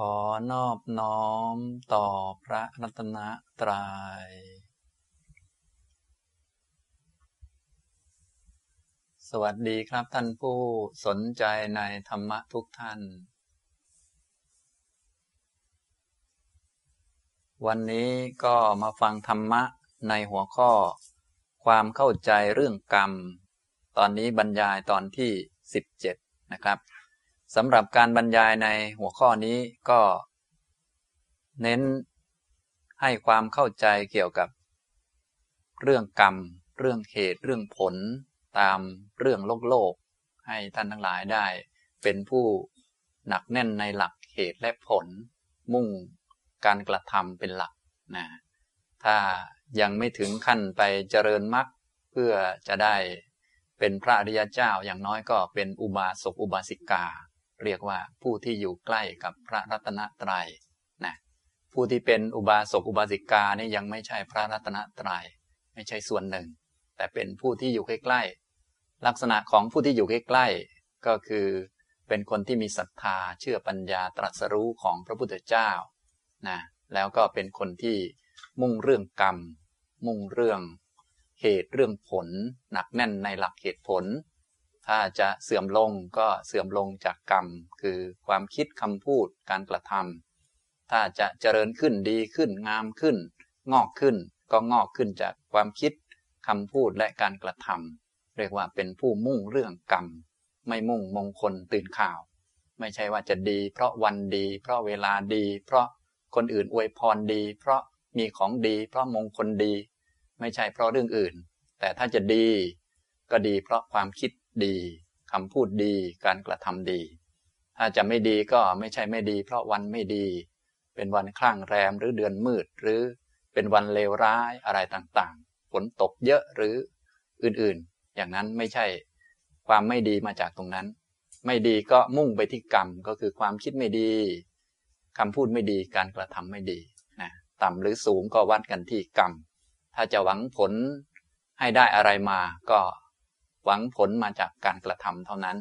ขอนอบน้อมต่อพระรัตนตรยัย สวัสดีครับท่านผู้สนใจในธรรมะทุกท่าน วันนี้ก็มาฟังธรรมะในหัวข้อ ความเข้าใจเรื่องกรรม ตอนนี้บรรยายตอนที่ 17 นะครับ สำหรับการบรรยายในหัวข้อนี้ก็ เน้นให้ความเข้าใจเกี่ยวกับ เรื่องกรรม เรื่องเหตุเรื่องผล ตามเรื่องโลกโลก ให้ท่านทั้งหลายได้ เป็นผู้หนักแน่นในหลักเหตุและผล มุ่งการกระทำเป็นหลักนะถ้ายังไม่ถึงขั้นไปเจริญมรรคเพื่อจะได้เป็นพระอริยเจ้าอย่างน้อยก็เป็นอุบาสกอุบาสิกา เรียกว่าผู้ที่อยู่ใกล้กับพระรัตนตรยัยนะผู้ที่เป็นอุบาสกอุบาสิกานี่ยังไม่ใช่พระรัตนตรยัยไม่ใช่ส่วนหนึ่ง แต่เป็นผู้ที่อยู่ใกล้ๆลักษณะของผู้ที่อยู่ใกล้ๆก็คือเป็นคนที่มีศรัทธาเชื่อปัญญาตรัสรู้ของพระพุทธเจ้านะแล้วก็เป็นคนที่มุ่งเรื่องกรรม มุ่งเรื่องเหตุเรื่องผล หนักแน่นในหลักเหตุผล ถ้าจะเสื่อมลงก็เสื่อมลงจากกรรม คือความคิดคำพูดการกระทำถ้าจะเจริญขึ้นดีขึ้นงามขึ้น งอกขึ้นก็งอกขึ้นจากความคิดคำพูดและการกระทำเรียกว่าเป็นผู้มุ่งเรื่องกรรม ไม่มุ่งมงคลตื่นข่าว ไม่ใช่ว่าจะดี เพราะวันดี เพราะเวลาดี เพราะคนอื่นอวยพรดี เพราะมีของดี เพราะมงคลดี ไม่ใช่เพราะเรื่องอื่น แต่ถ้าจะดี ก็ดีเพราะความคิด ดีคำพูดดีการกระทำดี ถ้าจะไม่ดีก็ไม่ใช่ไม่ดี เพราะวันไม่ดี เป็นวันคลั่งแรมหรือเดือนมืด หรือเป็นวันเลวร้ายอะไรต่างๆ ฝนตกเยอะหรืออื่นๆ อย่างนั้นไม่ใช่ความไม่ดีมาจากตรงนั้น ไม่ดีก็มุ่งไปที่กรรมก็คือความคิดไม่ดีคำพูดไม่ดีการกระทำไม่ดีนะต่ำหรือสูงก็วัดกันที่กรรม ถ้าจะหวังผลให้ได้อะไรมาก็ หวังผลมาจากการกระทำเท่านั้น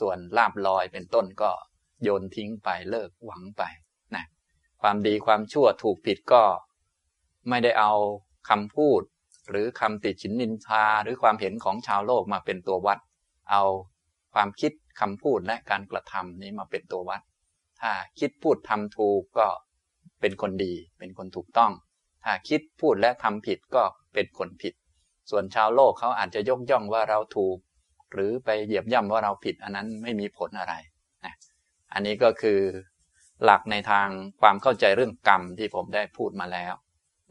ส่วนลาบลอยเป็นต้นก็โยนทิ้งไปเลิกหวังไปนะความดีความชั่วถูกผิดก็ไม่ได้เอาคำพูด หรือคำติดฉินนินทาหรือความเห็นของชาวโลกมาเป็นตัววัด เอาความคิดคำพูดและการกระทำนี้มาเป็นตัววัด ถ้าคิดพูดทำถูกก็เป็นคนดี เป็นคนถูกต้อง ถ้าคิดพูดและทำผิดก็เป็นคนผิด ส่วนชาวโลกเขาอาจจะยกย่องว่าเราถูก หรือไปเหยียบย่ำว่าเราผิดอันนั้นไม่มีผลอะไรนะอันนี้ก็คือหลักในทางความเข้าใจเรื่องกรรมที่ผมได้พูดมาแล้ว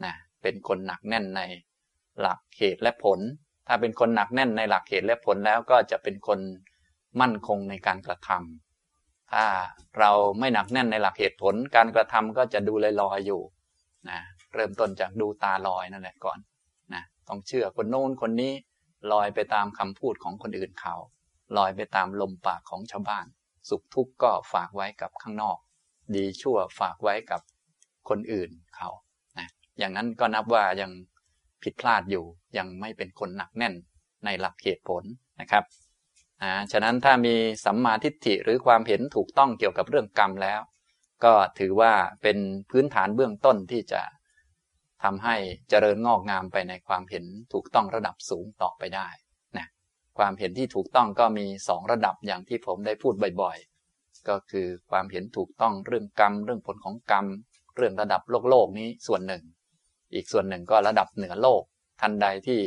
นะเป็นคนหนักแน่นในหลักเหตุและผล ถ้าเป็นคนหนักแน่นในหลักเหตุและผลแล้วก็จะเป็นคนมั่นคงในการกระทำถ้าเราไม่หนักแน่นในหลักเหตุผลการกระทำก็จะดูลอยๆอยู่นะเริ่มต้นจากดูตาลอยนั่นแหละก่อน ต้องเชื่อคนโน้นคนนี้ ลอยไปตามคำพูดของคนอื่นเขา ลอยไปตามลมปากของชาวบ้าน สุขทุกข์ก็ฝากไว้กับข้างนอก ดีชั่วฝากไว้กับคนอื่นเขานะอย่างนั้นก็นับว่ายังผิดพลาดอยู่ ยังไม่เป็นคนหนักแน่นในหลักเหตุผลนะครับอ่าฉะนั้นถ้ามีสัมมาทิฏฐิหรือความเห็นถูกต้องเกี่ยวกับเรื่องกรรมแล้ว ก็ถือว่าเป็นพื้นฐานเบื้องต้นที่จะ ทำให้เจริญงอกงามไปในความเห็นถูกต้องระดับสูงต่อไปได้นะความเห็นที่ถูกต้องก็มีสองระดับอย่างที่ผมได้พูดบ่อยๆ ก็คือความเห็นถูกต้องเรื่องกรรม เรื่องผลของกรรม เรื่องระดับโลกโลกนี้ส่วนหนึ่ง อีกส่วนหนึ่งก็ระดับเหนือโลก ทันใดที่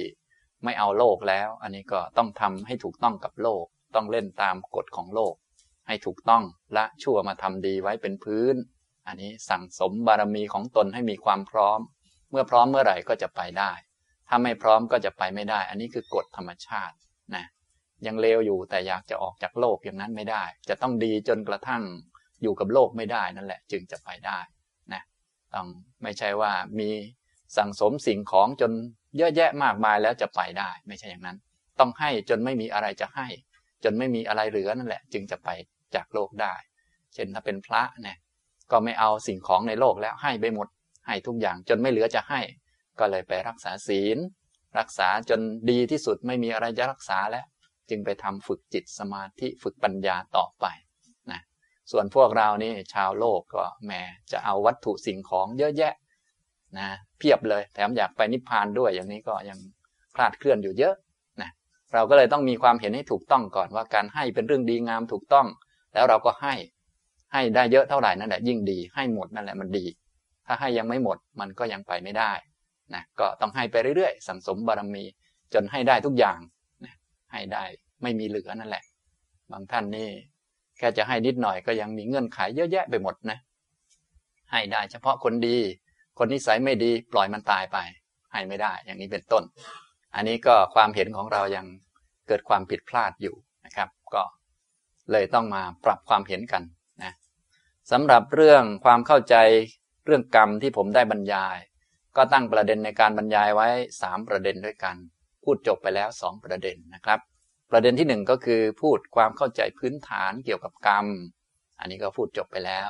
ไม่เอาโลกแล้ว อันนี้ก็ต้องทำให้ถูกต้องกับโลก ต้องเล่นตามกฎของโลก ให้ถูกต้องละชั่วมาทำดีไว้เป็นพื้น อันนี้สั่งสมบารมีของตนให้มีความพร้อม เมื่อพร้อมเมื่อไหร่ก็จะไปได้ ถ้าไม่พร้อมก็จะไปไม่ได้ อันนี้คือกฎธรรมชาตินะยังเลวอยู่แต่อยากจะออกจากโลกอย่างนั้นไม่ได้ จะต้องดีจนกระทั่งอยู่กับโลกไม่ได้นั่นแหละ จึงจะไปได้นะต้องไม่ใช่ว่ามีสั่งสมสิ่งของจนเยอะแยะมากมายแล้วจะไปได้ ไม่ใช่อย่างนั้น ต้องให้จนไม่มีอะไรจะให้ จนไม่มีอะไรเหลือนั่นแหละ จึงจะไปจากโลกได้ เช่นถ้าเป็นพระเนี่ยก็ไม่เอาสิ่งของในโลกแล้วให้ไปหมด ให้ทุกอย่างจนไม่เหลือจะให้ ก็เลยไปรักษาศีล รักษาจนดีที่สุดไม่มีอะไรจะรักษาแล้ว จึงไปทำฝึกจิตสมาธิฝึกปัญญาต่อไปนะส่วนพวกเรานี่ชาวโลกก็แหมจะเอาวัตถุสิ่งของเยอะแยะนะเพียบเลยแถมอยากไปนิพพานด้วยอย่างนี้ก็ยังคลาดเคลื่อนอยู่เยอะนะเราก็เลยต้องมีความเห็นให้ถูกต้องก่อนว่าการให้เป็นเรื่องดีงามถูกต้อง แล้วเราก็ให้ให้ได้เยอะเท่าไหร่นั่นแหละยิ่งดีให้หมดนั่นแหละมันดี ถ้าให้ยังไม่หมดมันก็ยังไปไม่ได้นะก็ต้องให้ไปเรื่อยๆ สังสมบารมีจนให้ได้ทุกอย่างนะให้ได้ไม่มีเหลือนั่นแหละ บางท่านนี่แค่จะให้นิดหน่อยก็ยังมีเงื่อนไขเยอะแยะไปหมดนะ ให้ได้เฉพาะคนดี คนนิสัยไม่ดีปล่อยมันตายไป ให้ไม่ได้ อย่างนี้เป็นต้น อันนี้ก็ความเห็นของเรายังเกิดความผิดพลาดอยู่นะครับ ก็เลยต้องมาปรับความเห็นกันนะสำหรับเรื่องความเข้าใจ เรื่องกรรมที่ผมได้บรรยาย ก็ตั้งประเด็นในการบรรยายไว้3ประเด็นด้วยกัน พูดจบไปแล้ว2ประเด็นนะครับ ประเด็นที่หนึ่งก็คือพูดความเข้าใจพื้นฐานเกี่ยวกับกรรม อันนี้ก็พูดจบไปแล้ว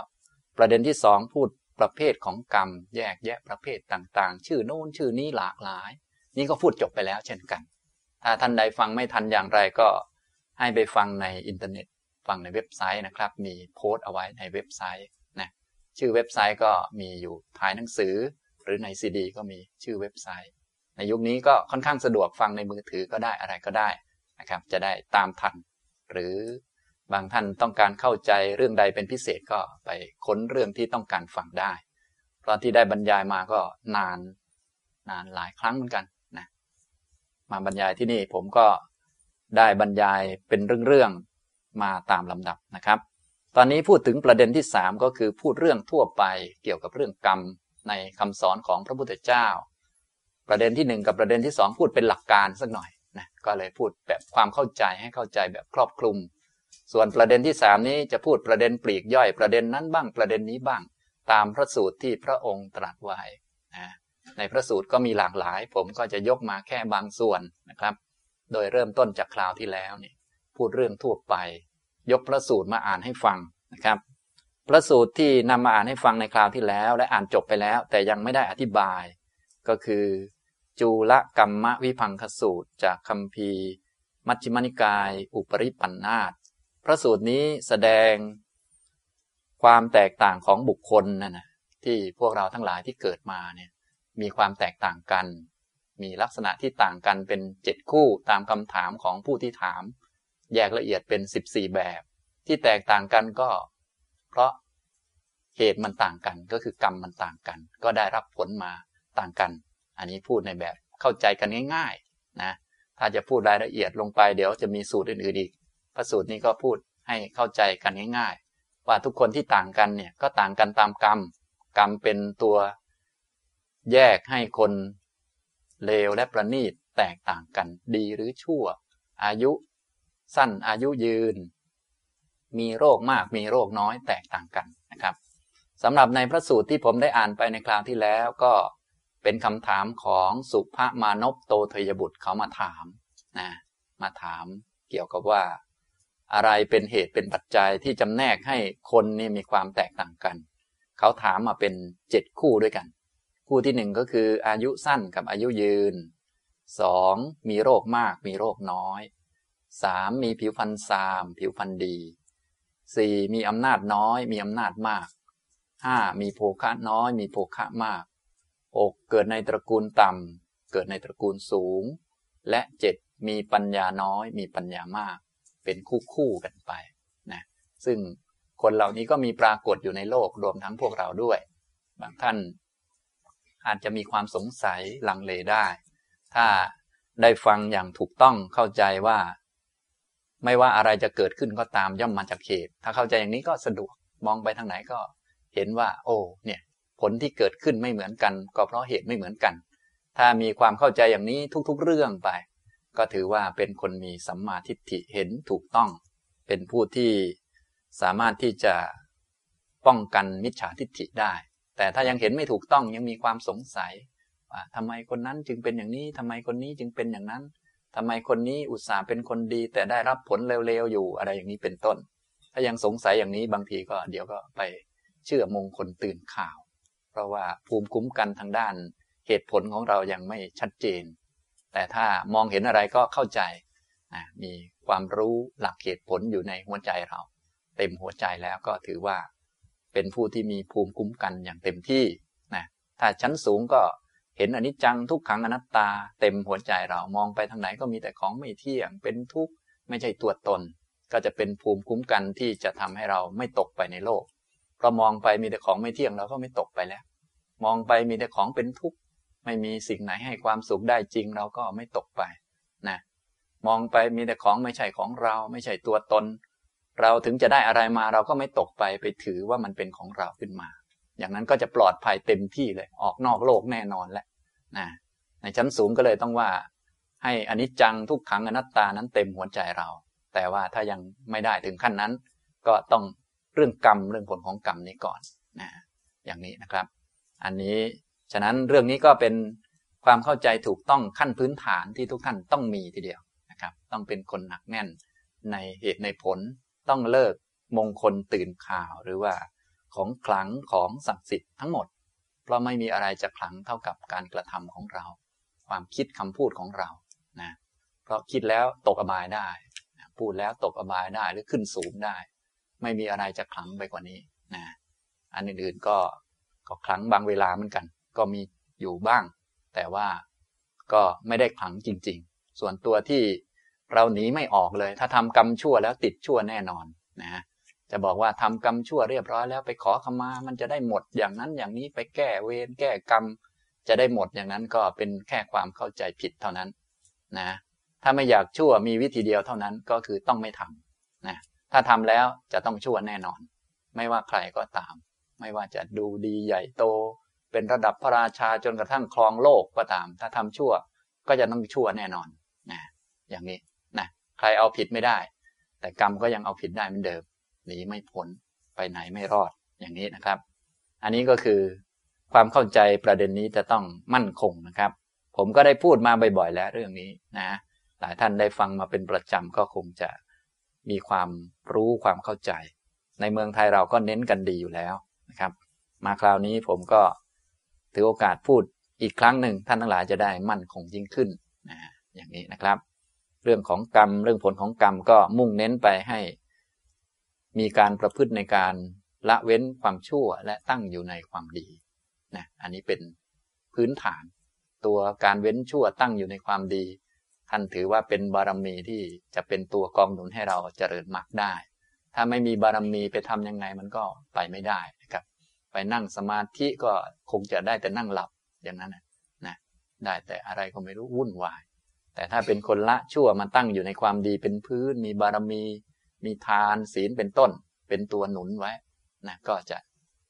ประเด็นที่สองพูดประเภทของกรรม แยกแยะประเภทต่างๆ ชื่อโน้นชื่อนี้หลากหลาย นี่ก็พูดจบไปแล้วเช่นกัน ถ้าท่านใดฟังไม่ทันอย่างไรก็ให้ไปฟังในอินเทอร์เน็ต ฟังในเว็บไซต์นะครับ มีโพสต์เอาไว้ในเว็บไซต์ ชื่อเว็บไซต์ก็มีอยู่ท้ายหนังสือ หรือในซีดี ก็มีชื่อเว็บไซต์ ในยุคนี้ก็ค่อนข้างสะดวกฟังในมือถือก็ได้อะไรก็ได้นะครับ จะได้ตามทัน หรือบางท่านต้องการเข้าใจเรื่องใดเป็นพิเศษก็ไปค้นเรื่องที่ต้องการฟังได้ เพราะที่ได้บรรยายมาก็นานนานหลายครั้งเหมือนกันนะมาบรรยายที่นี่ผมก็ได้บรรยายเป็นเรื่องๆมาตามลำดับนะครับ ตอนนี้พูดถึงประเด็นที่สามก็คือพูดเรื่องทั่วไปเกี่ยวกับเรื่องกรรมในคำสอนของพระพุทธเจ้า ประเด็นที่หนึ่งกับประเด็นที่สองพูดเป็นหลักการสักหน่อยนะก็เลยพูดแบบความเข้าใจให้เข้าใจแบบครอบคลุม ส่วนประเด็นที่สามนี้จะพูดประเด็นปลีกย่อยประเด็นนั้นบ้างประเด็นนี้บ้าง ตามพระสูตรที่พระองค์ตรัสไว้นะในพระสูตรก็มีหลากหลาย ผมก็จะยกมาแค่บางส่วนนะครับ โดยเริ่มต้นจากคราวที่แล้วนี่พูดเรื่องทั่วไป ยกพระสูตรมาอ่านให้ฟังนะครับ พระสูตรที่นำมาอ่านให้ฟังในคราวที่แล้ว และอ่านจบไปแล้ว แต่ยังไม่ได้อธิบาย ก็คือ จูลกรรมวิพังคสูตร จากคำพีมัชฌิมนิกาย อุปริปันธาตพระสูตรนี้แสดงความแตกต่างของบุคคลนั่นนะที่พวกเราทั้งหลายที่เกิดมาเนี่ยมีความแตกต่างกัน มีลักษณะที่ต่างกันเป็นเจ็ดคู่ตามคำถามของผู้ที่ถาม แยกละเอียดเป็นสิบสี่แบบ ที่แตกต่างกันก็ เพราะเหตุมันต่างกันก็คือกรรมมันต่างกัน ก็ได้รับผลมาต่างกัน อันนี้พูดในแบบเข้าใจกันง่ายๆนะถ้าจะพูดรายละเอียดลงไปเดี๋ยวจะมีสูตรอื่นๆอีกพระสูตรนี้ก็พูดให้เข้าใจกันง่ายๆ ว่าทุกคนที่ต่างกันเนี่ยก็ต่างกันตามกรรม กรรมเป็นตัวแยกให้คนเลวและประณีตแตกต่างกัน ดีหรือชั่ว อายุ สั้นอายุยืน มีโรคมากมีโรคน้อยแตกต่างกันนะครับสำหรับในพระสูตรที่ผมได้อ่านไปในคราวที่แล้วก็เป็นคำถามของสุภมานพโตเทยบุตรเขามาถามนะมาถามเกี่ยวกับว่า อะไรเป็นเหตุเป็นปัจจัยที่จำแนกให้คนนี่มีความแตกต่างกัน เขาถามมาเป็นเจ็ดคู่ด้วยกัน คู่ที่หนึ่งก็คืออายุสั้นกับอายุยืนสองมีโรคมากมีโรคน้อย สามมีผิวพรรณซาม ผิวพรรณดีสี่มีอำนาจน้อย มีอำนาจมากห้ามีโภคะน้อย มีโภคะมากกเกิดในตระกูลต่ำเกิดในตระกูลสูง และเจ็ดมีปัญญาน้อย มีปัญญามาก เป็นคู่คู่กันไปนะซึ่งคนเหล่านี้ก็มีปรากฏอยู่ในโลกรวมทั้งพวกเราด้วย บางท่าน อาจจะมีความสงสัยลังเลได้ ถ้าได้ฟังอย่างถูกต้องเข้าใจว่า ไม่ว่าอะไรจะเกิดขึ้นก็ตามย่อมมาจากเหตุ ถ้าเข้าใจอย่างนี้ก็สะดวกมองไปทางไหนก็เห็นว่า โอ้ เนี่ย ผลที่เกิดขึ้นไม่เหมือนกัน ก็เพราะเหตุไม่เหมือนกัน ถ้ามีความเข้าใจอย่างนี้ทุกๆ เรื่องไป ก็ถือว่าเป็นคนมีสัมมาทิฏฐิเห็นถูกต้อง เป็นผู้ที่สามารถที่จะป้องกันมิจฉาทิฏฐิได้ แต่ถ้ายังเห็นไม่ถูกต้องยังมีความสงสัยว่าทำไมคนนั้นจึงเป็นอย่างนี้ทำไมคนนี้จึงเป็นอย่างนั้น ทำไมคนนี้อุตส่าห์เป็นคนดี แต่ได้รับผลเร็วๆอยู่อะไรอย่างนี้เป็นต้น ถ้ายังสงสัยอย่างนี้บางทีก็เดี๋ยวก็ไปเชื่อมงคลตื่นข่าว เพราะว่าภูมิคุ้มกันทางด้านเหตุผลของเรายังไม่ชัดเจน แต่ถ้ามองเห็นอะไรก็เข้าใจ มีความรู้หลักเหตุผลอยู่ในหัวใจเรา เต็มหัวใจแล้วก็ถือว่า เป็นผู้ที่มีภูมิคุ้มกันอย่างเต็มที่นะถ้าชั้นสูงก็ เห็นอนิจจังทุกขังอนัตตา เต็มหัวใจเรามองไปทางไหนก็มีแต่ของไม่เที่ยง เป็นทุกข์ไม่ใช่ตัวตน ก็จะเป็นภูมิคุ้มกันที่จะทำให้เราไม่ตกไปในโลกเพราะมองไปมีแต่ของไม่เที่ยงเราก็ไม่ตกไปแล้ว มองไปมีแต่ของเป็นทุกข์ไม่มีสิ่งไหนให้ความสุขได้จริงเราก็ไม่ตกไปนะมองไปมีแต่ของไม่ใช่ของเรา ไม่ใช่ตัวตน เราถึงจะได้อะไรมาเราก็ไม่ตกไปไปถือว่ามันเป็นของเราขึ้นมา อย่างนั้นก็จะปลอดภัยเต็มที่เลย ออกนอกโลกแน่นอนแหละนะในชั้นสูงก็เลยต้องว่า ให้อนิจจังทุกขังอนัตตานั้นเต็มหัวใจเรา แต่ว่าถ้ายังไม่ได้ถึงขั้นนั้น ก็ต้องเรื่องกรรมเรื่องผลของกรรมนี้ก่อนนะอย่างนี้นะครับ อันนี้ฉะนั้นเรื่องนี้ก็เป็นความเข้าใจถูกต้องขั้นพื้นฐานที่ทุกท่านต้องมีทีเดียวนะครับ ต้องเป็นคนหนักแน่นในเหตุในผลต้องเลิกมงคลตื่นข่าวหรือว่า ของขลังของศักดิ์สิทธิ์ทั้งหมด เพราะไม่มีอะไรจะขลังเท่ากับการกระทำของเรา ความคิดคำพูดของเรานะเพราะคิดแล้วตกอบายได้ พูดแล้วตกอบายได้หรือขึ้นสูงได้ ไม่มีอะไรจะขลังไปกว่านี้นะอันอื่นๆก็ก็ขลังบางเวลาเหมือนกัน ก็มีอยู่บ้าง แต่ว่าก็ไม่ได้ขลังจริง ๆ ส่วนตัวที่เราหนีไม่ออกเลย ถ้าทำกรรมชั่วแล้วติดชั่วแน่นอนนะ จะบอกว่าทำกรรมชั่วเรียบร้อยแล้วไปขอขมา มันจะได้หมดอย่างนั้นอย่างนี้ไปแก้เวรแก้กรรม จะได้หมดอย่างนั้นก็เป็นแค่ความเข้าใจผิดเท่านั้นนะถ้าไม่อยากชั่วมีวิธีเดียวเท่านั้นก็คือต้องไม่ทำนะถ้าทำแล้วจะต้องชั่วแน่นอน ไม่ว่าใครก็ตาม ไม่ว่าจะดูดีใหญ่โต เป็นระดับพระราชาจนกระทั่งครองโลกก็ตาม ถ้าทำชั่วก็จะต้องชั่วแน่นอนนะอย่างนี้นะใครเอาผิดไม่ได้ แต่กรรมก็ยังเอาผิดได้เหมือนเดิม หนีไม่พ้นไปไหนไม่รอดอย่างนี้นะครับ อันนี้ก็คือความเข้าใจประเด็นนี้จะต้องมั่นคงนะครับ ผมก็ได้พูดมาบ่อยๆแล้วเรื่องนี้นะหลายท่านได้ฟังมาเป็นประจำก็คงจะมีความรู้ความเข้าใจ ในเมืองไทยเราก็เน้นกันดีอยู่แล้วนะครับ มาคราวนี้ผมก็ถือโอกาสพูดอีกครั้งหนึ่งท่านทั้งหลายจะได้มั่นคงยิ่งขึ้นนะอย่างนี้นะครับ เรื่องของกรรมเรื่องผลของกรรมก็มุ่งเน้นไปให้ มีการประพฤติในการละเว้นความชั่วและตั้งอยู่ในความดีนะอันนี้เป็นพื้นฐาน ตัวการเว้นชั่วตั้งอยู่ในความดี ท่านถือว่าเป็นบารมีที่จะเป็นตัวกองหนุนให้เราเจริญมรรคได้ ถ้าไม่มีบารมีไปทํำยังไงมันก็ไปไม่ได้นะครับ ไปนั่งสมาธิก็คงจะได้แต่นั่งหลับอย่างนั้นนะนะได้แต่อะไรก็ไม่รู้วุ่นวาย แต่ถ้าเป็นคนละชั่วมาตั้งอยู่ในความดีเป็นพื้นมีบารมี มีทานศีลเป็นต้น เป็นตัวหนุนไว้นะก็จะ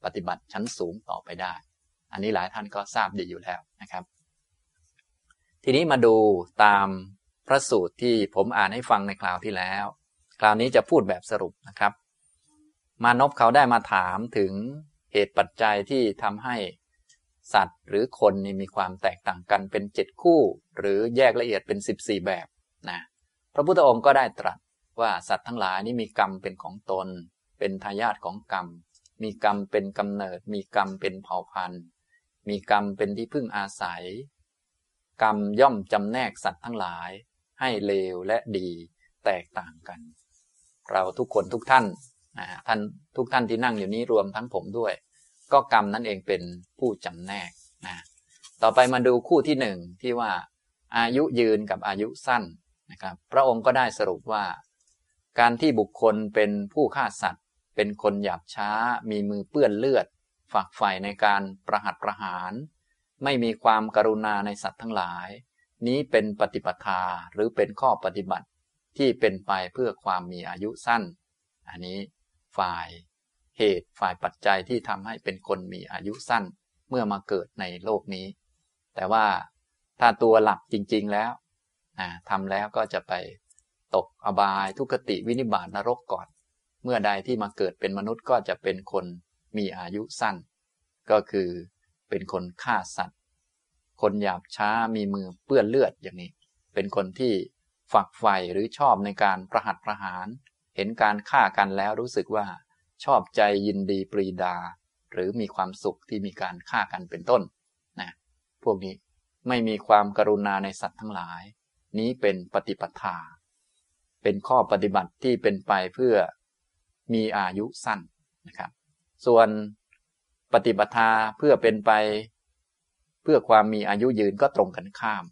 ปฏิบัติชั้นสูงต่อไปได้ อันนี้หลายท่านก็ทราบดีอยู่แล้วนะครับ ทีนี้มาดูตามพระสูตรที่ผมอ่านให้ฟังในคราวที่แล้ว คราวนี้จะพูดแบบสรุปนะครับ มานพเขาได้มาถามถึงเหตุปัจจัยที่ทำให้สัตว์หรือคนนี่มีความแตกต่างกันเป็นเจ็ดคู่ หรือแยกละเอียดเป็นสิบสี่แบบนะพระพุทธองค์ก็ได้ตรัส ว่าสัตว์ทั้งหลายนี่มีกรรมเป็นของตน เป็นทายาทของกรรม มีกรรมเป็นกำเนิด มีกรรมเป็นเผ่าพันธุ์ มีกรรมเป็นที่พึ่งอาศัย กรรมย่อมจำแนกสัตว์ทั้งหลาย ให้เลวและดีแตกต่างกัน เราทุกคนทุกท่านท่านทุกท่านที่นั่งอยู่นี้รวมทั้งผมด้วย ก็กรรมนั่นเองเป็นผู้จำแนกนะต่อไปมาดูคู่ที่หนึ่งที่ว่าอายุยืนกับอายุสั้นนะครับ พระองค์ก็ได้สรุปว่า การที่บุคคลเป็นผู้ฆ่าสัตว์ เป็นคนหยาบช้า มีมือเปื้อนเลือดฝักใฝ่ในการประหัตประหาร ไม่มีความกรุณาในสัตว์ทั้งหลาย นี้เป็นปฏิปทาหรือเป็นข้อปฏิบัติที่เป็นไปเพื่อความมีอายุสั้น อันนี้ฝ่ายเหตุฝ่ายปัจจัยที่ทำให้เป็นคนมีอายุสั้นเมื่อมาเกิดในโลกนี้ แต่ว่าถ้าตัวหลักจริง ๆแล้วทำแล้วก็จะไป ตกอบาย ทุกติวินิบาตนรกก่อน เมื่อใดที่มาเกิดเป็นมนุษย์ก็จะเป็นคนมีอายุสั้น ก็คือเป็นคนฆ่าสัตว์ คนหยาบช้ามีมือเปื้อนเลือดอย่างนี้ เป็นคนที่ฝักใฝ่หรือชอบในการประหัตประหาร เห็นการฆ่ากันแล้วรู้สึกว่า ชอบใจยินดีปรีดา หรือมีความสุขที่มีการฆ่ากันเป็นต้นนะพวกนี้ไม่มีความกรุณาในสัตว์ทั้งหลาย นี้เป็นปฏิปทา เป็นข้อปฏิบัติที่เป็นไปเพื่อมีอายุสั้นนะครับ ส่วนปฏิปทาเพื่อเป็นไป เพื่อความมีอายุยืนก็ตรงกันข้าม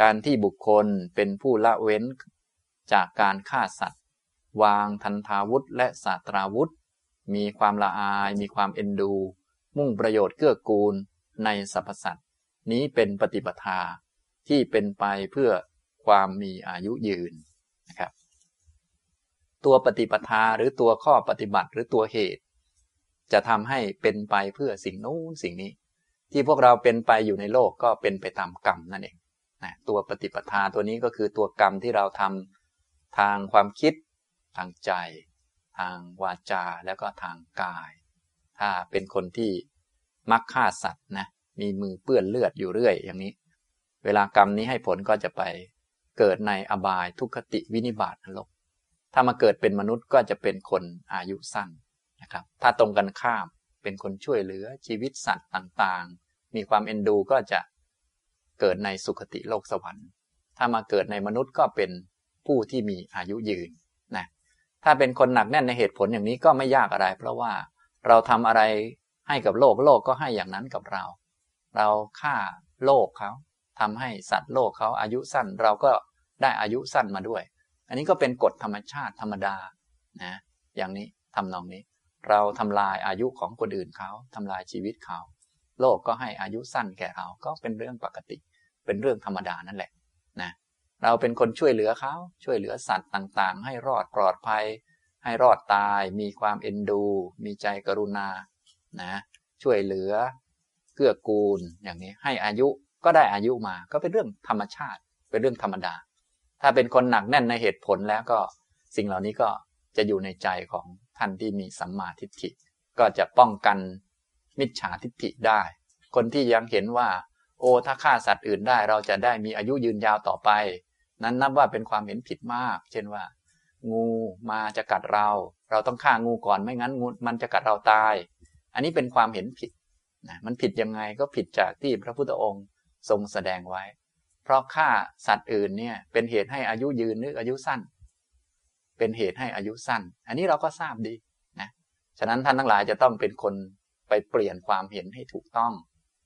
การที่บุคคลเป็นผู้ละเว้นจากการฆ่าสัตว์ วางทันทาวุธและศาสตราวุธ มีความละอาย มีความเอ็นดู มุ่งประโยชน์เกื้อกูลในสรรพสัตว์ นี้เป็นปฏิปทาที่เป็นไปเพื่อความมีอายุยืน ตัวปฏิปทาหรือตัวข้อปฏิบัติหรือตัวเหตุ จะทำให้เป็นไปเพื่อสิ่งนู้นสิ่งนี้ ที่พวกเราเป็นไปอยู่ในโลกก็เป็นไปตามกรรมนั่นเองนะตัวปฏิปทาตัวนี้ก็คือตัวกรรมที่เราทำทางความคิด ทางใจ ทางวาจาแล้วก็ทางกาย ถ้าเป็นคนที่มักฆ่าสัตว์นะมีมือเปื้อนเลือดอยู่เรื่อยอย่างนี้ เวลากรรมนี้ให้ผลก็จะไปเกิดในอบายทุกขติวินิบาตนรก ถ้ามาเกิดเป็นมนุษย์ก็จะเป็นคนอายุสั้นนะครับ ถ้าตรงกันข้ามเป็นคนช่วยเหลือชีวิตสัตว์ต่างๆ มีความเอ็นดูก็จะเกิดในสุคติโลกสวรรค์ ถ้ามาเกิดในมนุษย์ก็เป็นผู้ที่มีอายุยืนนะ ถ้าเป็นคนหนักแน่นในเหตุผลอย่างนี้ก็ไม่ยากอะไร เพราะว่าเราทำอะไรให้กับโลกโลกก็ให้อย่างนั้นกับเรา เราฆ่าโลกเขาทำให้สัตว์โลกเขาอายุสั้น เราก็ได้อายุสั้นมาด้วย อันนี้ก็เป็นกฎธรรมชาติธรรมดานะอย่างนี้ทำนองนี้ เราทำลายอายุของคนอื่นเขาทำลายชีวิตเขา โลกก็ให้อายุสั้นแก่เราก็เป็นเรื่องปกติ เป็นเรื่องธรรมดานั่นแหละนะเราเป็นคนช่วยเหลือเขาช่วยเหลือสัตว์ต่างๆ ให้รอดปลอดภัย ให้รอดตาย มีความเอ็นดู มีใจกรุณานะช่วยเหลือเกื้อกูลอย่างนี้ให้อายุก็ได้อายุมาก็เป็นเรื่องธรรมชาติ เป็นเรื่องธรรมดา ถ้าเป็นคนหนักแน่นในเหตุผลแล้วก็สิ่งเหล่านี้ก็จะอยู่ในใจของท่านที่มีสัมมาทิฏฐิ ก็จะป้องกันมิจฉาทิฏฐิได้ คนที่ยังเห็นว่า โอ้ถ้าฆ่าสัตว์อื่นได้เราจะได้มีอายุยืนยาวต่อไป นั้นนับว่าเป็นความเห็นผิดมาก เช่นว่า งูมาจะกัดเรา เราต้องฆ่างูก่อนไม่งั้นงูมันจะกัดเราตาย อันนี้เป็นความเห็นผิดนะมันผิดยังไงก็ผิดจากที่พระพุทธองค์ทรงแสดงไว้ เพราะฆ่าสัตว์อื่นเนี่ยเป็นเหตุให้อายุยืนหรืออายุสั้น เป็นเหตุให้อายุสั้น อันนี้เราก็ทราบดีนะฉะนั้นท่านทั้งหลายจะต้องเป็นคนไปเปลี่ยนความเห็นให้ถูกต้อง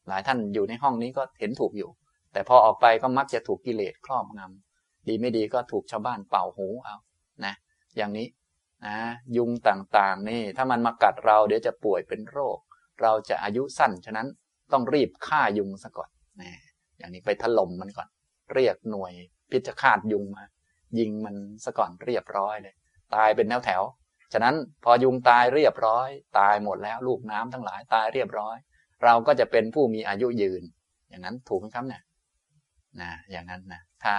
หลายท่านอยู่ในห้องนี้ก็เห็นถูกอยู่ แต่พอออกไปก็มักจะถูกกิเลสครอบงำดีไม่ดีก็ถูกชาวบ้านเป่าหูเอานะอย่างนี้นะยุงต่างๆนี่ถ้ามันมากัดเราเดี๋ยวจะป่วยเป็นโรค เราจะอายุสั้นฉะนั้นต้องรีบฆ่ายุงซะก่อนนะ อย่างนี้ไปถล่มมันก่อน เรียกหน่วยพิจฆาตยุงมา ยิงมันซะก่อนเรียบร้อยเลย ตายเป็นแถวแถวฉะนั้นพอยุงตายเรียบร้อย ตายหมดแล้วลูกน้ำทั้งหลายตายเรียบร้อย เราก็จะเป็นผู้มีอายุยืน อย่างนั้นถูกไหมครับเนี่ยนะอย่างนั้นนะถ้า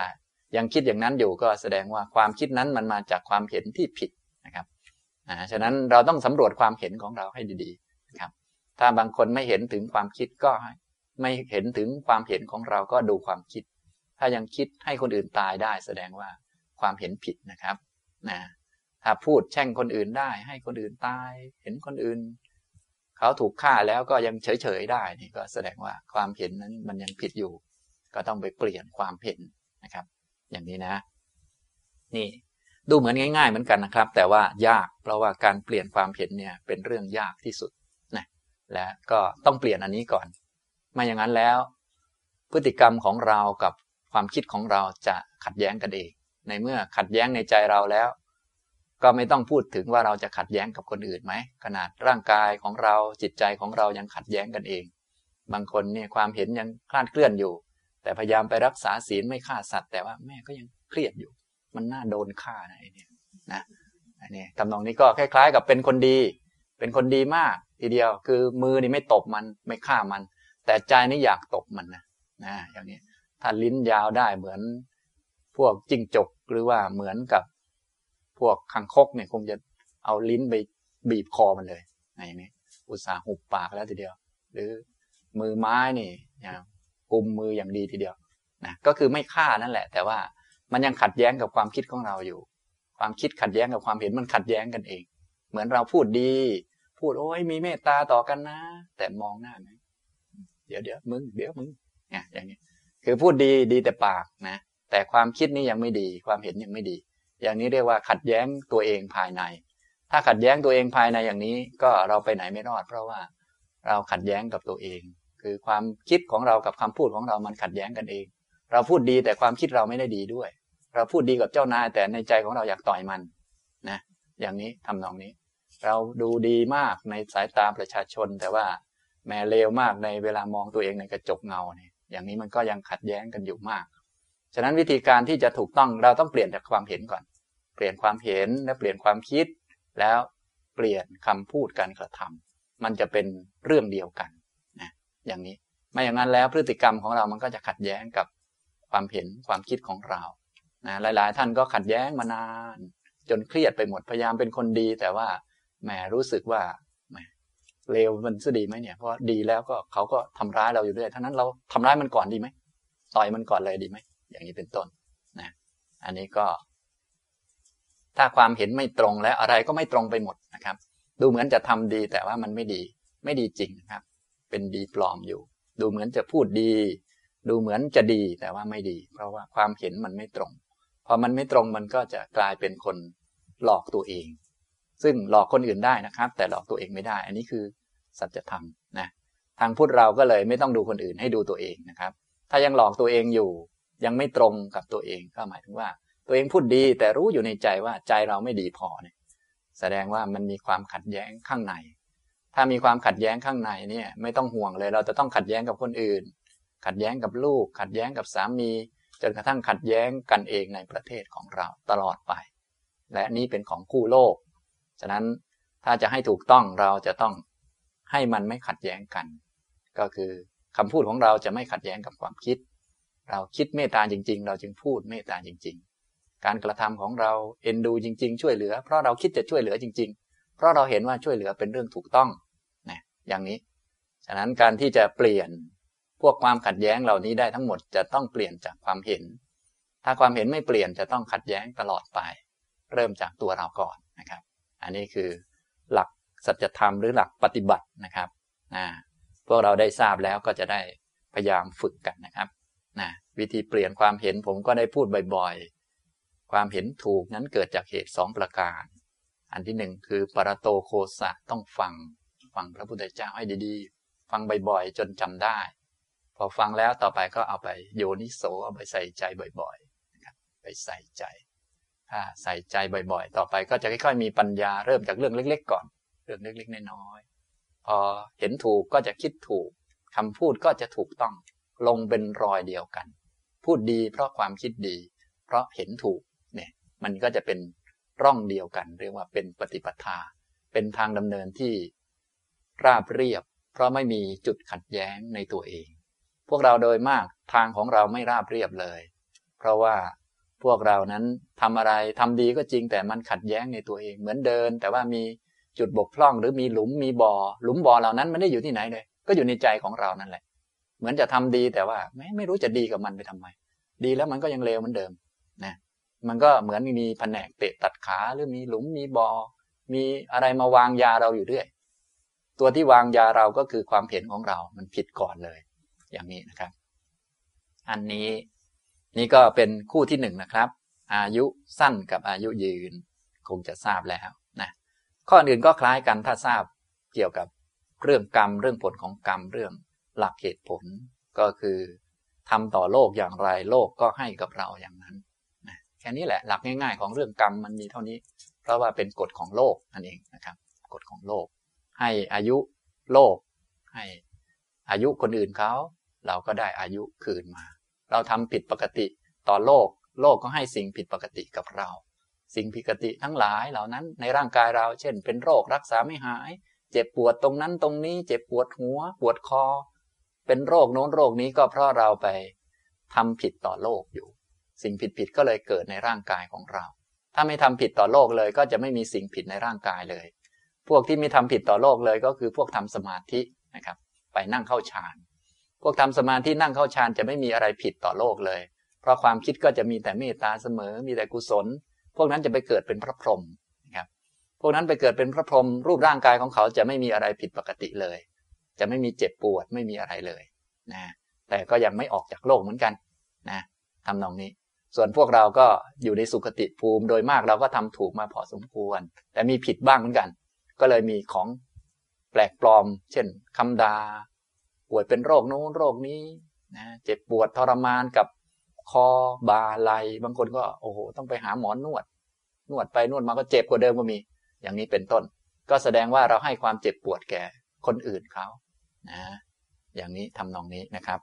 ยังคิดอย่างนั้นอยู่ก็แสดงว่าความคิดนั้นมันมาจากความเห็นที่ผิดนะครับนะฉะนั้นเราต้องสำรวจความเห็นของเราให้ดีๆนะครับ ถ้าบางคนไม่เห็นถึงความคิดก็ ไม่เห็นถึงความเห็นของเราก็ดูความคิด ถ้ายังคิดให้คนอื่นตายได้แสดงว่าความเห็นผิดนะครับนะถ้าพูดแช่งคนอื่นได้ ให้คนอื่นตาย เห็นคนอื่น เขาถูกฆ่าแล้วก็ยังเฉยๆได้นี่ก็แสดงว่าความเห็นนั้นมันยังผิดอยู่ ก็ต้องไปเปลี่ยนความเห็นนะครับ อย่างนี้นะ นี่ดูเหมือนง่าย ๆ เหมือนกันนะครับ แต่ว่ายากเพราะว่าการเปลี่ยนความเห็นเนี่ยเป็นเรื่องยากที่สุดนะและก็ต้องเปลี่ยนอันนี้ก่อน ไม่อย่างนั้นแล้ว พฤติกรรมของเรากับความคิดของเราจะขัดแย้งกันเอง ในเมื่อขัดแย้งในใจเราแล้ว ก็ไม่ต้องพูดถึงว่าเราจะขัดแย้งกับคนอื่นไหม ขนาดร่างกายของเราจิตใจของเรายังขัดแย้งกันเอง บางคนเนี่ยความเห็นยังคลาดเคลื่อนอยู่ แต่พยายามไปรักษาศีลไม่ฆ่าสัตว์ แต่ว่าแม่ก็ยังเครียดอยู่ มันน่าโดนฆ่านะไอ้นี่นะไอันนี้ทำนองนี้ก็คล้าย ๆ กับเป็นคนดี เป็นคนดีมากทีเดียว คือมือนี่ไม่ตบมันไม่ฆ่ามัน แต่ใจนี่อยากตบมันนะนะอย่างนี้ถ้าลิ้นยาวได้เหมือน พวกจิ้งจกหรือว่าเหมือนกับ พวกคังคกเนี่ยคงจะเอาลิ้นไปบีบคอมันเลยอย่างนี้อุตส่าห์หุบปากแล้วทีเดียว หรือมือไม้นี่อย่างกุมมืออย่างดีทีเดียวนะก็คือไม่ฆ่านั่นแหละ แต่ว่ามันยังขัดแย้งกับความคิดของเราอยู่ ความคิดขัดแย้งกับความเห็นมันขัดแย้งกันเอง เหมือนเราพูดดี พูดโอ้ยมีเมตตาต่อกันนะ แต่มองหน้าไหม เดี๋ยวเดี๋ยวมึงเดี๋ยวมึงเนี่ยอย่างนี้ คือพูดดีดีแต่ปากนะ แต่ความคิดนี้ยังไม่ดี ความเห็นยังไม่ดี อย่างนี้เรียกว่าขัดแย้งตัวเองภายใน ถ้าขัดแย้งตัวเองภายในอย่างนี้ ก็เราไปไหนไม่รอด เพราะว่าเราขัดแย้งกับตัวเอง คือความคิดของเรากับคำพูดของเรามันขัดแย้งกันเอง เราพูดดีแต่ความคิดเราไม่ได้ดีด้วย เราพูดดีกับเจ้านายแต่ในใจของเราอยากต่อยมันนะอย่างนี้ทำนองนี้ เราดูดีมากในสายตาประชาชนแต่ว่า แม่เลวมากในเวลามองตัวเองในกระจกเงาเนี่ยอย่างนี้มันก็ยังขัดแย้งกันอยู่มาก ฉะนั้นวิธีการที่จะถูกต้องเราต้องเปลี่ยนจากความเห็นก่อน เปลี่ยนความเห็นและเปลี่ยนความคิด แล้วเปลี่ยนคำพูดการกระทำมันจะเป็นเรื่องเดียวกันนะอย่างนี้ไม่อย่างนั้นแล้วพฤติกรรมของเรามันก็จะขัดแย้งกับความเห็นความคิดของเรานะหลาย ๆ ท่านก็ขัดแย้งมานาน จนเครียดไปหมดพยายามเป็นคนดี แต่ว่าแหมรู้สึกว่า เลวมันจะดีไหมเนี่ย เพราะดีแล้วก็เขาก็ทำร้ายเราอยู่ด้วยทั้งนั้นเราทำร้ายมันก่อนดีไหมต่อยมันก่อนเลยดีไหมอย่างนี้เป็นต้นนะอันนี้ก็ ถ้าความเห็นไม่ตรงแล้วอะไรก็ไม่ตรงไปหมดนะครับ ดูเหมือนจะทำดีแต่ว่ามันไม่ดี ไม่ดีจริงนะครับ เป็นดีปลอมอยู่ ดูเหมือนจะพูดดี ดูเหมือนจะดีแต่ว่าไม่ดี เพราะว่าความเห็นมันไม่ตรงพอมันไม่ตรงมันก็จะกลายเป็นคนหลอกตัวเอง ซึ่งหลอกคนอื่นได้นะครับ แต่หลอกตัวเองไม่ได้ อันนี้คือสัจธรรมนะทางพุทธเราก็เลยไม่ต้องดูคนอื่นให้ดูตัวเองนะครับ ถ้ายังหลอกตัวเองอยู่ ยังไม่ตรงกับตัวเองก็หมายถึงว่า ตัวเองพูดดีแต่รู้อยู่ในใจว่าใจเราไม่ดีพอเนี่ยแสดงว่ามันมีความขัดแย้งข้างใน ถ้ามีความขัดแย้งข้างในเนี่ยไม่ต้องห่วงเลย เราจะต้องขัดแย้งกับคนอื่น ขัดแย้งกับลูก ขัดแย้งกับสามี จนกระทั่งขัดแย้งกันเองในประเทศของเราตลอดไป และนี่เป็นของคู่โลก ฉะนั้นถ้าจะให้ถูกต้องเราจะต้องให้มันไม่ขัดแย้งกัน ก็คือคำพูดของเราจะไม่ขัดแย้งกับความคิด เราคิดเมตตาจริง ๆ เราจึงพูดเมตตาจริง ๆ การกระทำของเราเอ็นดูจริง ๆ ช่วยเหลือ เพราะเราคิดจะช่วยเหลือจริง ๆ เพราะเราเห็นว่าช่วยเหลือเป็นเรื่องถูกต้องนะอย่างนี้ ฉะนั้นการที่จะเปลี่ยนพวกความขัดแย้งเหล่านี้ได้ทั้งหมดจะต้องเปลี่ยนจากความเห็น ถ้าความเห็นไม่เปลี่ยนจะต้องขัดแย้งตลอดไป เริ่มจากตัวเราก่อนนะครับ อันนี้คือหลักสัจธรรมหรือหลักปฏิบัตินะครับนะพวกเราได้ทราบแล้วก็จะได้พยายามฝึกกันนะครับนะวิธีเปลี่ยนความเห็นผมก็ได้พูดบ่อยๆ ความเห็นถูกนั้นเกิดจากเหตุสองประการ อันที่หนึ่งคือปรโตโคสะต้องฟัง ฟังพระพุทธเจ้าให้ดีๆ ฟังบ่อยๆ จนจำได้ พอฟังแล้วต่อไปก็เอาไปโยนิโสเอาไปใส่ใจบ่อยๆนะครับไปใส่ใจ ใส่ใจบ่อยๆ ต่อไปก็จะค่อยๆมีปัญญาเริ่มจากเรื่องเล็ก ๆ ก่อน เรื่องเล็กๆน้อยๆพอเห็นถูกก็จะคิดถูกคำพูดก็จะถูกต้องลงเป็นรอยเดียวกัน พูดดีเพราะความคิดดี เพราะเห็นถูกเนี่ยมันก็จะเป็นร่องเดียวกัน เรียกว่าเป็นปฏิปทา เป็นทางดำเนินที่ราบเรียบ เพราะไม่มีจุดขัดแย้งในตัวเอง พวกเราโดยมากทางของเราไม่ราบเรียบเลย เพราะว่า พวกเรานั้นทำอะไรทำดีก็จริงแต่มันขัดแย้งในตัวเอง เหมือนเดิน แต่ว่ามีจุดบกพร่องหรือมีหลุมมีบ่อหลุมบ่อเหล่านั้นมันได้อยู่ที่ไหนเลย ก็อยู่ในใจของเรานั่นแหละ เหมือนจะทำดีแต่ว่าไม่ไม่รู้จะดีกับมันไปทำไม ดีแล้วมันก็ยังเลวเหมือนเดิมนะมันก็เหมือนมีแผนกเตะตัดขาหรือมีหลุมมีบ่อมีอะไรมาวางยาเราอยู่เรื่อย ตัวที่วางยาเราก็คือความเห็นของเรา มันผิดก่อนเลย อย่างนี้นะครับ อันนี้ นี่ก็เป็นคู่ที่หนึ่งนะครับ อายุสั้นกับอายุยืน คงจะทราบแล้วนะข้ออื่นก็คล้ายกันถ้าทราบเกี่ยวกับเรื่องกรรม เรื่องผลของกรรมเรื่องหลักเหตุผลก็คือทำต่อโลกอย่างไรโลกก็ให้กับเราอย่างนั้นนะแค่นี้แหละหลักง่ายๆ ของเรื่องกรรมมันมีเท่านี้ เพราะว่าเป็นกฎของโลกนั่นเองนะครับ กฎของโลก ให้อายุโลก ให้อายุคนอื่นเขา เราก็ได้อายุคืนมา เราทำผิดปกติต่อโลก โลกก็ให้สิ่งผิดปกติกับเรา สิ่งผิดปกติทั้งหลายเหล่านั้นในร่างกายเรา เช่น เป็นโรครักษาไม่หาย เจ็บปวดตรงนั้นตรงนี้ เจ็บปวดหัว ปวดคอ เป็นโรคโน้นโรคนี้ก็เพราะเราไปทำผิดต่อโลกอยู่ สิ่งผิดผิดก็เลยเกิดในร่างกายของเรา ถ้าไม่ทำผิดต่อโลกเลยก็จะไม่มีสิ่งผิดในร่างกายเลย พวกที่ไม่ทำผิดต่อโลกเลยก็คือพวกทำสมาธินะครับ ไปนั่งเข้าฌาน พวกทำสมาธินั่งเข้าฌานจะไม่มีอะไรผิดต่อโลกเลย เพราะความคิดก็จะมีแต่เมตตาเสมอ มีแต่กุศล พวกนั้นจะไปเกิดเป็นพระพรหมนะครับ พวกนั้นไปเกิดเป็นพระพรหมรูปร่างกายของเขาจะไม่มีอะไรผิดปกติเลย จะไม่มีเจ็บปวดไม่มีอะไรเลยนะแต่ก็ยังไม่ออกจากโลกเหมือนกันนะทำนองนี้ ส่วนพวกเราก็อยู่ในสุขติภูมิโดยมากเราก็ทำถูกมาพอสมควร แต่มีผิดบ้างเหมือนกัน ก็เลยมีของแปลกปลอม เช่นคำดา ป่วยเป็นโรคโน้นโรคนี้นะเจ็บปวดทรมานกับคอบาไหลบางคนก็โอ้โหต้องไปหาหมอนวด นวดไปนวดมาก็เจ็บกว่าเดิมก็มี อย่างนี้เป็นต้น ก็แสดงว่าเราให้ความเจ็บปวดแก่คนอื่นเขานะอย่างนี้ทำนองนี้นะครับ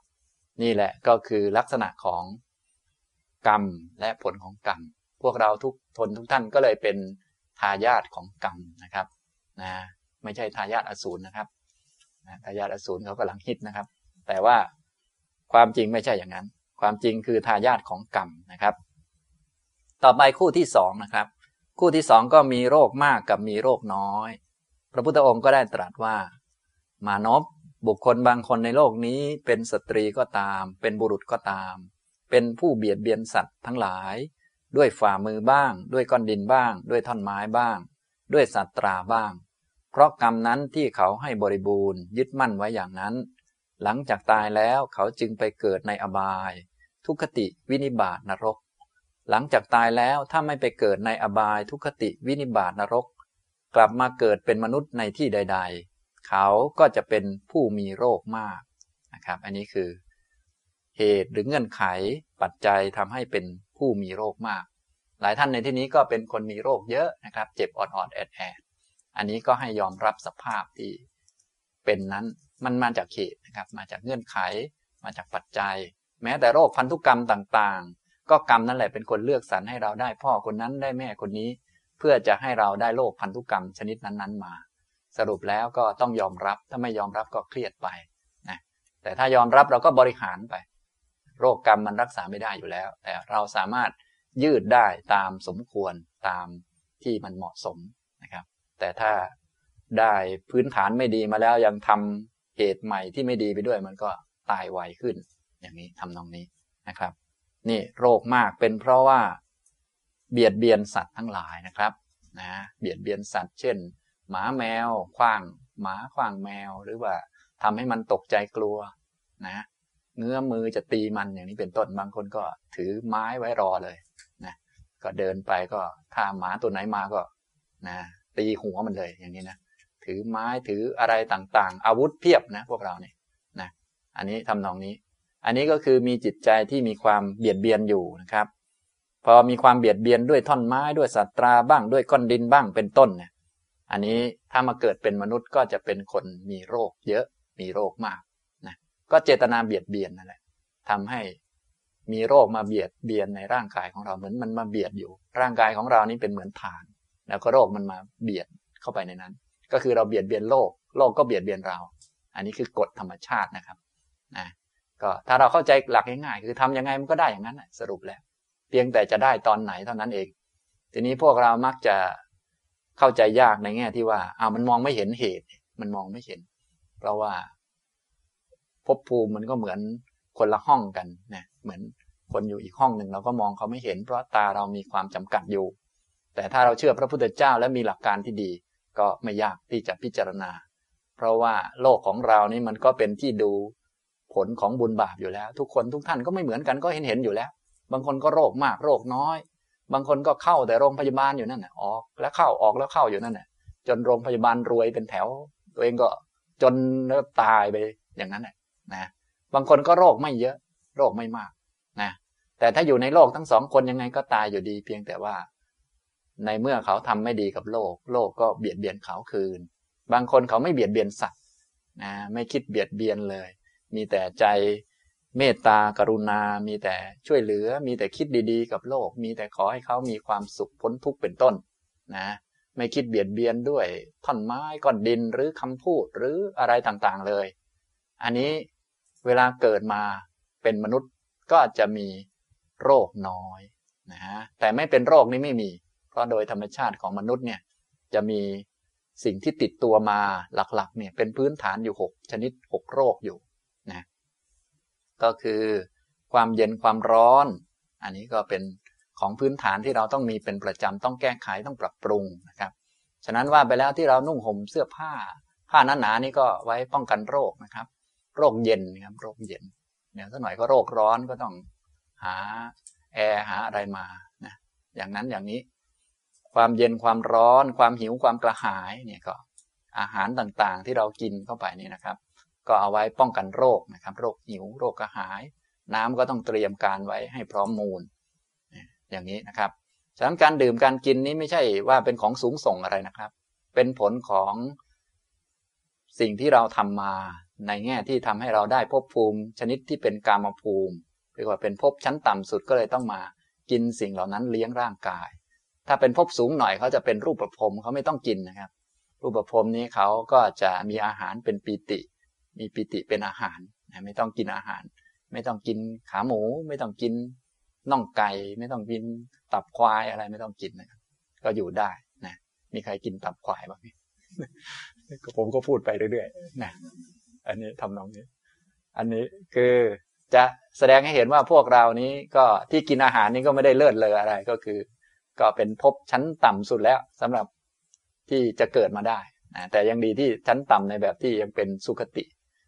นี่แหละก็คือลักษณะของกรรมและผลของกรรม พวกเราทุกทนทุกท่านก็เลยเป็นทายาทของกรรมนะครับนะไม่ใช่ทายาทอสูรนะครับ ทายาทอสูรเขากำลังฮิตนะครับ แต่ว่าความจริงไม่ใช่อย่างนั้น ความจริงคือทายาทของกรรมนะครับ ต่อไปคู่ที่สองนะครับ คู่ที่สองก็มีโรคมากกับมีโรคน้อย พระพุทธองค์ก็ได้ตรัสว่ามานพบุคคลบางคนในโลกนี้ เป็นสตรีก็ตาม เป็นบุรุษก็ตาม เป็นผู้เบียดเบียนสัตว์ทั้งหลาย ด้วยฝ่ามือบ้าง ด้วยก้อนดินบ้าง ด้วยท่อนไม้บ้าง ด้วยสัตตราบ้าง เพราะกรรมนั้นที่เขาให้บริบูรณ์ยึดมั่นไว้อย่างนั้น หลังจากตายแล้วเขาจึงไปเกิดในอบาย ทุกขติวินิบาตนรก หลังจากตายแล้วถ้าไม่ไปเกิดในอบายทุกขติวินิบาตนรก กลับมาเกิดเป็นมนุษย์ในที่ใด ๆ เขาก็จะเป็นผู้มีโรคมากนะครับ อันนี้คือ เหตุหรือเงื่อนไขปัจจัยทำให้เป็นผู้มีโรคมาก หลายท่านในที่นี้ก็เป็นคนมีโรคเยอะนะครับ เจ็บออดๆแอดแอด อันนี้ก็ให้ยอมรับสภาพที่เป็นนั้นมันมาจากเหตุนะครับ มาจากเงื่อนไข มาจากปัจจัย แม้แต่โรคพันธุกรรมต่างๆ ก็กรรมนั่นแหละเป็นคนเลือกสรรให้เราได้พ่อคนนั้นได้แม่คนนี้ เพื่อจะให้เราได้โรคพันธุกรรมชนิดนั้นๆมา สรุปแล้วก็ต้องยอมรับถ้าไม่ยอมรับก็เครียดไปนะแต่ถ้ายอมรับเราก็บริหารไป โรคกรรมมันรักษาไม่ได้อยู่แล้ว แต่เราสามารถยืดได้ตามสมควรตามที่มันเหมาะสมนะครับ แต่ถ้าได้พื้นฐานไม่ดีมาแล้วยังทำเหตุใหม่ที่ไม่ดีไปด้วย มันก็ตายไวขึ้น อย่างนี้ทำนองนี้นะครับ นี่โรคมากเป็นเพราะว่าเบียดเบียนสัตว์ทั้งหลายนะครับนะเบียดเบียนสัตว์ เช่น หมาแมวคว้างหมาคว้างแมวหรือว่าทำให้มันตกใจกลัวนะเงื้อมือจะตีมันอย่างนี้เป็นต้นบางคนก็ถือไม้ไว้รอเลยนะก็เดินไปก็ถ้าหมาตัวไหนมาก็นะ ตีหัวมันเลยอย่างนี้นะถือไม้ถืออะไรต่างๆ อาวุธเพียบนะพวกเราเนี่ยนะอันนี้ทำนองนี้ อันนี้ก็คือมีจิตใจที่มีความเบียดเบียนอยู่นะครับ พอมีความเบียดเบียนด้วยท่อนไม้ด้วยสัตราบ้างด้วยก้อนดินบ้างเป็นต้นเนี่ยอันนี้ถ้ามาเกิดเป็นมนุษย์ก็จะเป็นคนมีโรค เยอะมีโรคมากนะก็เจตนาเบียดเบียนนั่นแหละทำให้มีโรคมาเบียดเบียนในร่างกายของเราเหมือนมันมาเบียดอยู่ ร่างกายของเรานี่เป็นเหมือนฐาน แล้วก็โรคมันมาเบียดเข้าไปในนั้น ก็คือเราเบียดเบียนโลก โลกก็เบียดเบียนเรา อันนี้คือกฎธรรมชาตินะครับนะก็ถ้าเราเข้าใจหลักง่ายๆคือทำยังไงมันก็ได้อย่างนั้นสรุปแล้ว เพียงแต่จะได้ตอนไหนเท่านั้นเอง ทีนี้พวกเรามักจะเข้าใจยากในแง่ที่ว่าอ้าวมันมองไม่เห็นเหตุ มันมองไม่เห็น เพราะว่าภพภูมิมันก็เหมือนคนละห้องกันนะเหมือนคนอยู่อีกห้องหนึ่งเราก็มองเขาไม่เห็น เพราะตาเรามีความจำกัดอยู่ แต่ถ้าเราเชื่อพระพุทธเจ้าและมีหลักการที่ดี ก็ไม่ยากที่จะพิจารณา เพราะว่าโลกของเรานี่มันก็เป็นที่ดูผลของบุญบาปอยู่แล้ว ทุกคนทุกท่านก็ไม่เหมือนกันก็เห็นเห็นอยู่แล้ว บางคนก็โรคมากโรคน้อย บางคนก็เข้าแต่โรงพยาบาลอยู่นั่นแหละออกแล้วเข้าออกแล้วเข้าอยู่นั่นแหละจนโรงพยาบาลรวยเป็นแถว ตัวเองก็จนแล้วตายไปอย่างนั้นแหละนะบางคนก็โรคไม่เยอะ โรคไม่มากนะแต่ถ้าอยู่ในโลกทั้งสองคนยังไงก็ตายอยู่ดี เพียงแต่ว่า ในเมื่อเขาทำไม่ดีกับโลก โลกก็เบียดเบียนเขาคืน บางคนเขาไม่เบียดเบียนสัตว์นะไม่คิดเบียดเบียนเลย มีแต่ใจเมตตากรุณา มีแต่ช่วยเหลือ มีแต่คิดดีๆ กับโลก มีแต่ขอให้เขามีความสุขพ้นทุกข์เป็นต้นนะไม่คิดเบียดเบียนด้วยท่อนไม้ก้อนดินหรือคำพูดหรืออะไรต่างๆเลย อันนี้เวลาเกิดมาเป็นมนุษย์ก็จะมีโรคน้อยนะฮะแต่ไม่เป็นโรคนี้ไม่มี เพราะโดยธรรมชาติของมนุษย์เนี่ยจะมีสิ่งที่ติดตัวมาหลักๆเนี่ยเป็นพื้นฐานอยู่ 6 ชนิด 6 โรคอยู่นะก็คือความเย็นความร้อน อันนี้ก็เป็นของพื้นฐานที่เราต้องมีเป็นประจำต้องแก้ไขต้องปรับปรุงนะครับฉะนั้นว่าไปแล้วที่เรานุ่งห่มเสื้อผ้า ผ้าหนาๆนี่ก็ไว้ป้องกันโรคนะครับ โรคเย็นนะครับโรคเย็นเดี๋ยวสักหน่อยก็โรคร้อนก็ต้องหาแอร์หาอะไรมานะอย่างนั้นอย่างนี้ ความเย็นความร้อน ความหิวความกระหายเนี่ยก็อาหารต่างๆ ที่เรากินเข้าไปนี่นะครับ ก็เอาไว้ป้องกันโรคนะครับ โรคหิวโรคกระหาย น้ำก็ต้องเตรียมการไว้ให้พร้อมมูล อย่างนี้นะครับฉะนั้นการดื่มการกินนี้ไม่ใช่ว่าเป็นของสูงส่งอะไรนะครับ เป็นผลของสิ่งที่เราทำมาในแง่ที่ทำให้เราได้ภพภูมิ ชนิดที่เป็นกามภูมิเรียกว่าเป็นภพชั้นต่ำสุดก็เลยต้องมากินสิ่งเหล่านั้นเลี้ยงร่างกาย ถ้าเป็นภพสูงหน่อยเขาจะเป็นรูปประพรมเขาไม่ต้องกินนะครับ รูปประพรมนี้เขาก็จะมีอาหารเป็นปีติ มีปีติเป็นอาหารไม่ต้องกินอาหาร ไม่ต้องกินขาหมู ไม่ต้องกินน่องไก่ไม่ต้องกินตับควายอะไรไม่ต้องกินนะครับก็อยู่ได้นะมีใครกินตับควายบ้างไหมผมก็พูดไปเรื่อยๆนะอันนี้ทำนองนี้ อันนี้คือจะแสดงให้เห็นว่าพวกเรานี้ก็ที่กินอาหารนี้ก็ไม่ได้เลิศเลยอะไรก็คือ ก็เป็นภพชั้นต่ำสุดแล้วสำหรับที่จะเกิดมาได้นะแต่ยังดีที่ชั้นต่ำในแบบที่ยังเป็นสุขติ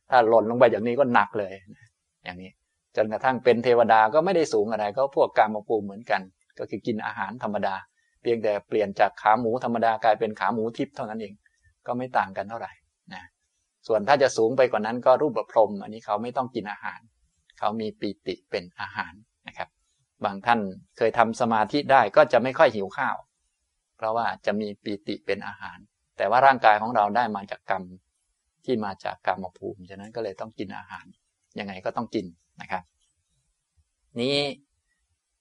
ถ้าหล่นลงไปอย่างนี้ก็หนักเลยนะอย่างนี้จนกระทั่งเป็นเทวดาก็ไม่ได้สูงอะไร ก็พวกกามภูมิเหมือนกัน ก็คือกินอาหารธรรมดา เพียงแต่เปลี่ยนจากขาหมูธรรมดากลายเป็นขาหมูทิพย์เท่านั้นเอง ก็ไม่ต่างกันเท่าไหร่นะส่วนถ้าจะสูงไปกว่านั้นก็รูปประพรม อันนี้เขาไม่ต้องกินอาหาร เขามีปีติเป็นอาหารนะครับ บางท่านเคยทำสมาธิได้ก็จะไม่ค่อยหิวข้าว เพราะว่าจะมีปีติเป็นอาหาร แต่ว่าร่างกายของเราได้มาจากกรรมที่มาจากกรรมภูมิ ฉะนั้นก็เลยต้องกินอาหาร ยังไงก็ต้องกินนะครับ นี้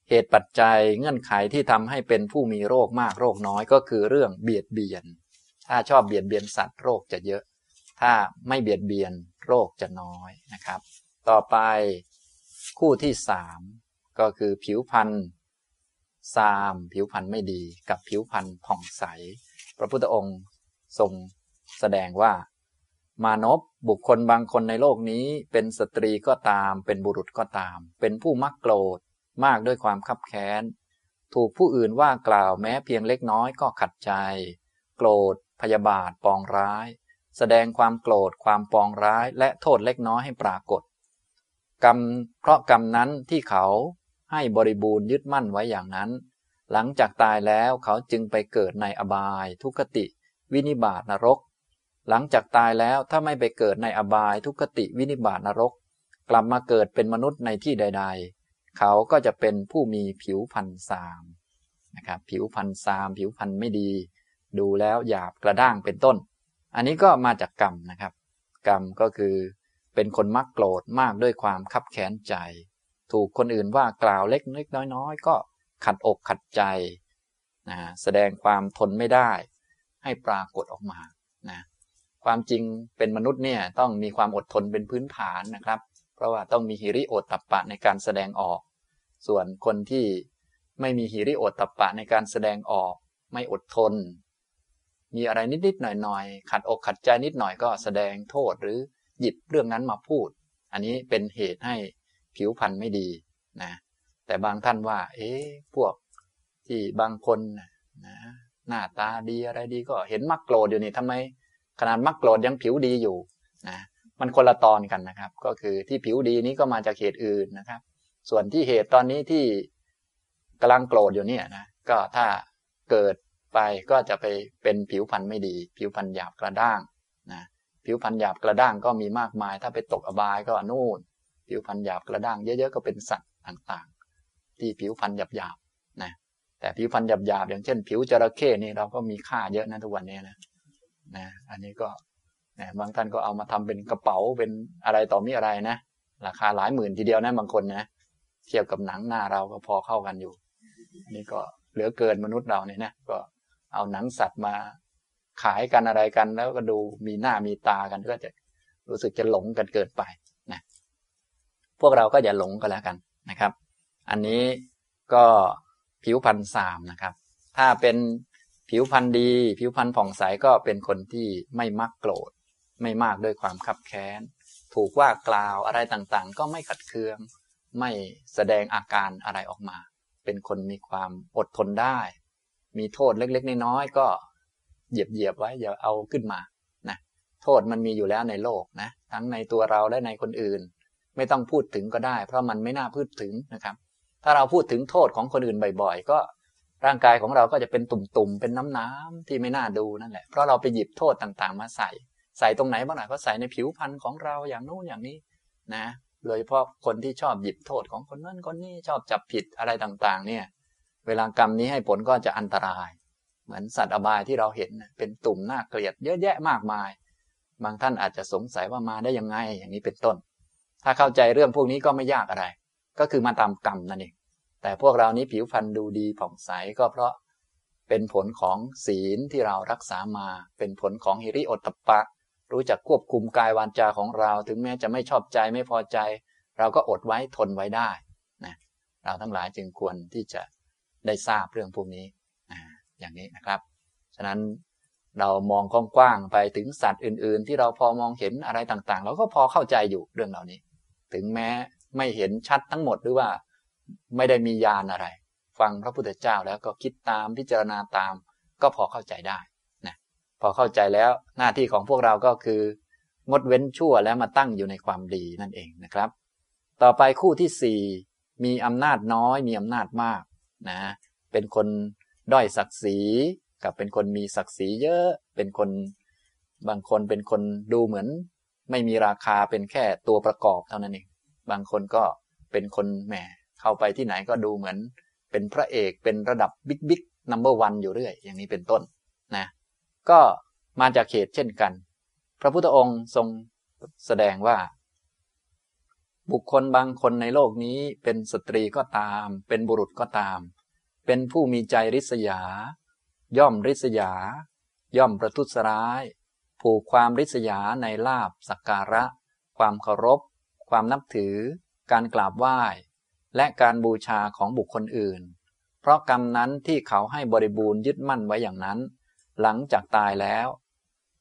เหตุปัจจัยเงื่อนไขที่ทำให้เป็นผู้มีโรคมากโรคน้อยก็คือเรื่องเบียดเบียน ถ้าชอบเบียดเบียนสัตว์โรคจะเยอะ ถ้าไม่เบียดเบียนโรคจะน้อยนะครับ ต่อไปคู่ที่สาม ก็คือผิวพรรณซามผิวพรรณไม่ดีกับผิวพรรณผ่องใส พระพุทธองค์ทรงแสดงว่ามานพบุคคลบางคนในโลกนี้ เป็นสตรีก็ตาม เป็นบุรุษก็ตาม เป็นผู้มักโกรธมากด้วยความคับแค้น ถูกผู้อื่นว่ากล่าวแม้เพียงเล็กน้อยก็ขัดใจ โกรธ พยาบาทปองร้าย แสดงความโกรธความปองร้ายและโทษเล็กน้อยให้ปรากฏ กรรมเพราะกรรมนั้นที่เขา ให้บริบูรณ์ยึดมั่นไว้อย่างนั้น หลังจากตายแล้วเขาจึงไปเกิดในอบาย ทุกติ วินิบาตนรก หลังจากตายแล้วถ้าไม่ไปเกิดในอบาย ทุกติวินิบาตนรก กลับมาเกิดเป็นมนุษย์ในที่ใด ๆ เขาก็จะเป็นผู้มีผิวพันธ์ซามนะครับผิวพันธ์ซามผิวพันธ์ไม่ดี ดูแล้วหยาบกระด้างเป็นต้น อันนี้ก็มาจากกรรมนะครับ กรรมก็คือเป็นคนมักโกรธมากด้วยความคับแค้นใจ ถูกคนอื่นว่ากล่าวเล็กเล็กน้อยๆ ก็ขัดอกขัดใจนะแสดงความทนไม่ได้ ให้ปรากฏออกมานะความจริงเป็นมนุษย์เนี่ยต้องมีความอดทนเป็นพื้นฐานนะครับ เพราะว่าต้องมีฮิริโอตตัปปะในการแสดงออก ส่วนคนที่ไม่มีฮิริโอตตัปปะในการแสดงออก ไม่อดทน มีอะไรนิดๆหน่อยๆขัดอกขัดใจนิดหน่อยก็แสดงโทษหรือหยิบเรื่องนั้นมาพูด อันนี้เป็นเหตุให้ ผิวพรรณไม่ดีนะแต่บางท่านว่า เอ๊ะพวกที่บางคนนะหน้าตาดีอะไรดีก็เห็นมักโกรธอยู่นี่ทำไม ขนาดมักโกรธยังผิวดีอยู่นะมันคนละตอนกันนะครับ ก็คือที่ผิวดีนี้ก็มาจากเหตุอื่นนะครับ ส่วนที่เหตุตอนนี้ที่กำลังโกรธอยู่เนี่ยนะก็ถ้าเกิดไปก็จะไปเป็นผิวพรรณไม่ดี ผิวพรรณหยาบกระด้างนะผิวพรรณหยาบกระด้างก็มีมากมาย ถ้าไปตกอบายก็นู่น ผิวพรรณหยาบกระด้างเยอะๆก็เป็นสัตว์ต่างๆ ที่ผิวพรรณหยาบๆนะแต่ผิวพรรณหยาบๆอย่างเช่น ผิวจระเข้นี่เราก็มีค่าเยอะนะทุกวันนี้นะนะอันนี้ก็บางท่านก็เอามาทำเป็นกระเป๋าเป็นอะไรต่อมีอะไรนะ ราคาหลายหมื่นทีเดียวนะบางคนนะเทียบกับหนังหน้าเราก็พอเข้ากันอยู่ นี่ก็เหลือเกินมนุษย์เราเนี่ยนะก็เอาหนังสัตว์มาขายกันอะไรกันแล้วก็ดูมีหน้ามีตากันก็จะรู้สึกจะหลงกันเกิดไป พวกเราก็อย่าหลงกันแล้วกันนะครับ อันนี้ก็ผิวพันธ์สามนะครับ ถ้าเป็นผิวพันธ์ดี ผิวพันธ์ผ่องใสก็เป็นคนที่ไม่มักโกรธ ไม่มากด้วยความคับแค้น ถูกว่ากล่าวอะไรต่างๆ ก็ไม่ขัดเคือง ไม่แสดงอาการอะไรออกมา เป็นคนมีความอดทนได้ มีโทษเล็กๆ น้อยๆก็เหยียบเหยียบไว้อย่าเอาขึ้นมานะโทษมันมีอยู่แล้วในโลกนะทั้งในตัวเราและในคนอื่น ไม่ต้องพูดถึงก็ได้ เพราะมันไม่น่าพูดถึงนะครับ ถ้าเราพูดถึงโทษของคนอื่นบ่อยๆ ก็ร่างกายของเราก็จะเป็นตุ่มๆ เป็นน้ำๆที่ไม่น่าดูนั่นแหละ เพราะเราไปหยิบโทษต่างๆ มาใส่ ใส่ตรงไหนบ้างล่ะก็ใส่ในผิวพรรณของเราอย่างนู้นอย่างนี้นะโดยเฉพาะคนที่ชอบหยิบโทษของคนนั้นคนนี้ชอบจับผิดอะไรต่างๆ เนี่ย เวลากรรมนี้ให้ผลก็จะอันตราย เหมือนสัตว์อบายที่เราเห็นเป็นตุ่มน่าเกลียดเยอะแยะมากมาย บางท่านอาจจะสงสัยว่ามาได้ยังไงอย่างนี้เป็นต้น ถ้าเข้าใจเรื่องพวกนี้ก็ไม่ยากอะไร ก็คือมาตามกรรมนั่นเองแต่พวกเรานี้ผิวพรรณดูดีผ่องใสก็เพราะเป็นผลของศีลที่เรารักษามา เป็นผลของฮิริโอตตปะ รู้จักควบคุมกายวาจาของเรา ถึงแม้จะไม่ชอบใจไม่พอใจ เราก็อดไว้ทนไว้ได้นะเราทั้งหลายจึงควรที่จะได้ทราบเรื่องพวกนี้อย่างนี้นะครับ ฉะนั้นเรามองกว้างๆไปถึงสัตว์อื่น ๆ ที่เราพอมองเห็นอะไรต่างๆ เราก็พอเข้าใจอยู่เรื่องเหล่านี้ ถึงแม้ไม่เห็นชัดทั้งหมดหรือว่าไม่ได้มียานอะไร ฟังพระพุทธเจ้าแล้วก็คิดตามพิจารณาตาม ก็พอเข้าใจได้นะพอเข้าใจแล้วหน้าที่ของพวกเราก็คืองดเว้นชั่วแล้วมาตั้งอยู่ในความดีนั่นเองนะครับ ต่อไปคู่ที่สี่มีอำนาจน้อยมีอำนาจมากนะเป็นคนด้อยศักดิ์ศรีกับเป็นคนมีศักดิ์ศรีเยอะ เป็นคนบางคนเป็นคนดูเหมือน ไม่มีราคาเป็นแค่ตัวประกอบเท่านั้นเอง บางคนก็เป็นคนแหมเข้าไปที่ไหนก็ดูเหมือน เป็นพระเอกเป็นระดับบิ๊กบิ๊กนัมเบอร์วันอยู่เรื่อย อย่างนี้เป็นต้นนะก็มาจากเขตเช่นกัน พระพุทธองค์ทรงแสดงว่า บุคคลบางคนในโลกนี้เป็นสตรีก็ตาม เป็นบุรุษก็ตาม เป็นผู้มีใจริษยา ย่อมริษยา ย่อมประทุษร้าย ผูกความริษยาในลาบสักการะ ความเคารพ ความนับถือ การกราบไหว้ และการบูชาของบุคคลอื่น เพราะกรรมนั้นที่เขาให้บริบูรณ์ยึดมั่นไว้อย่างนั้น หลังจากตายแล้ว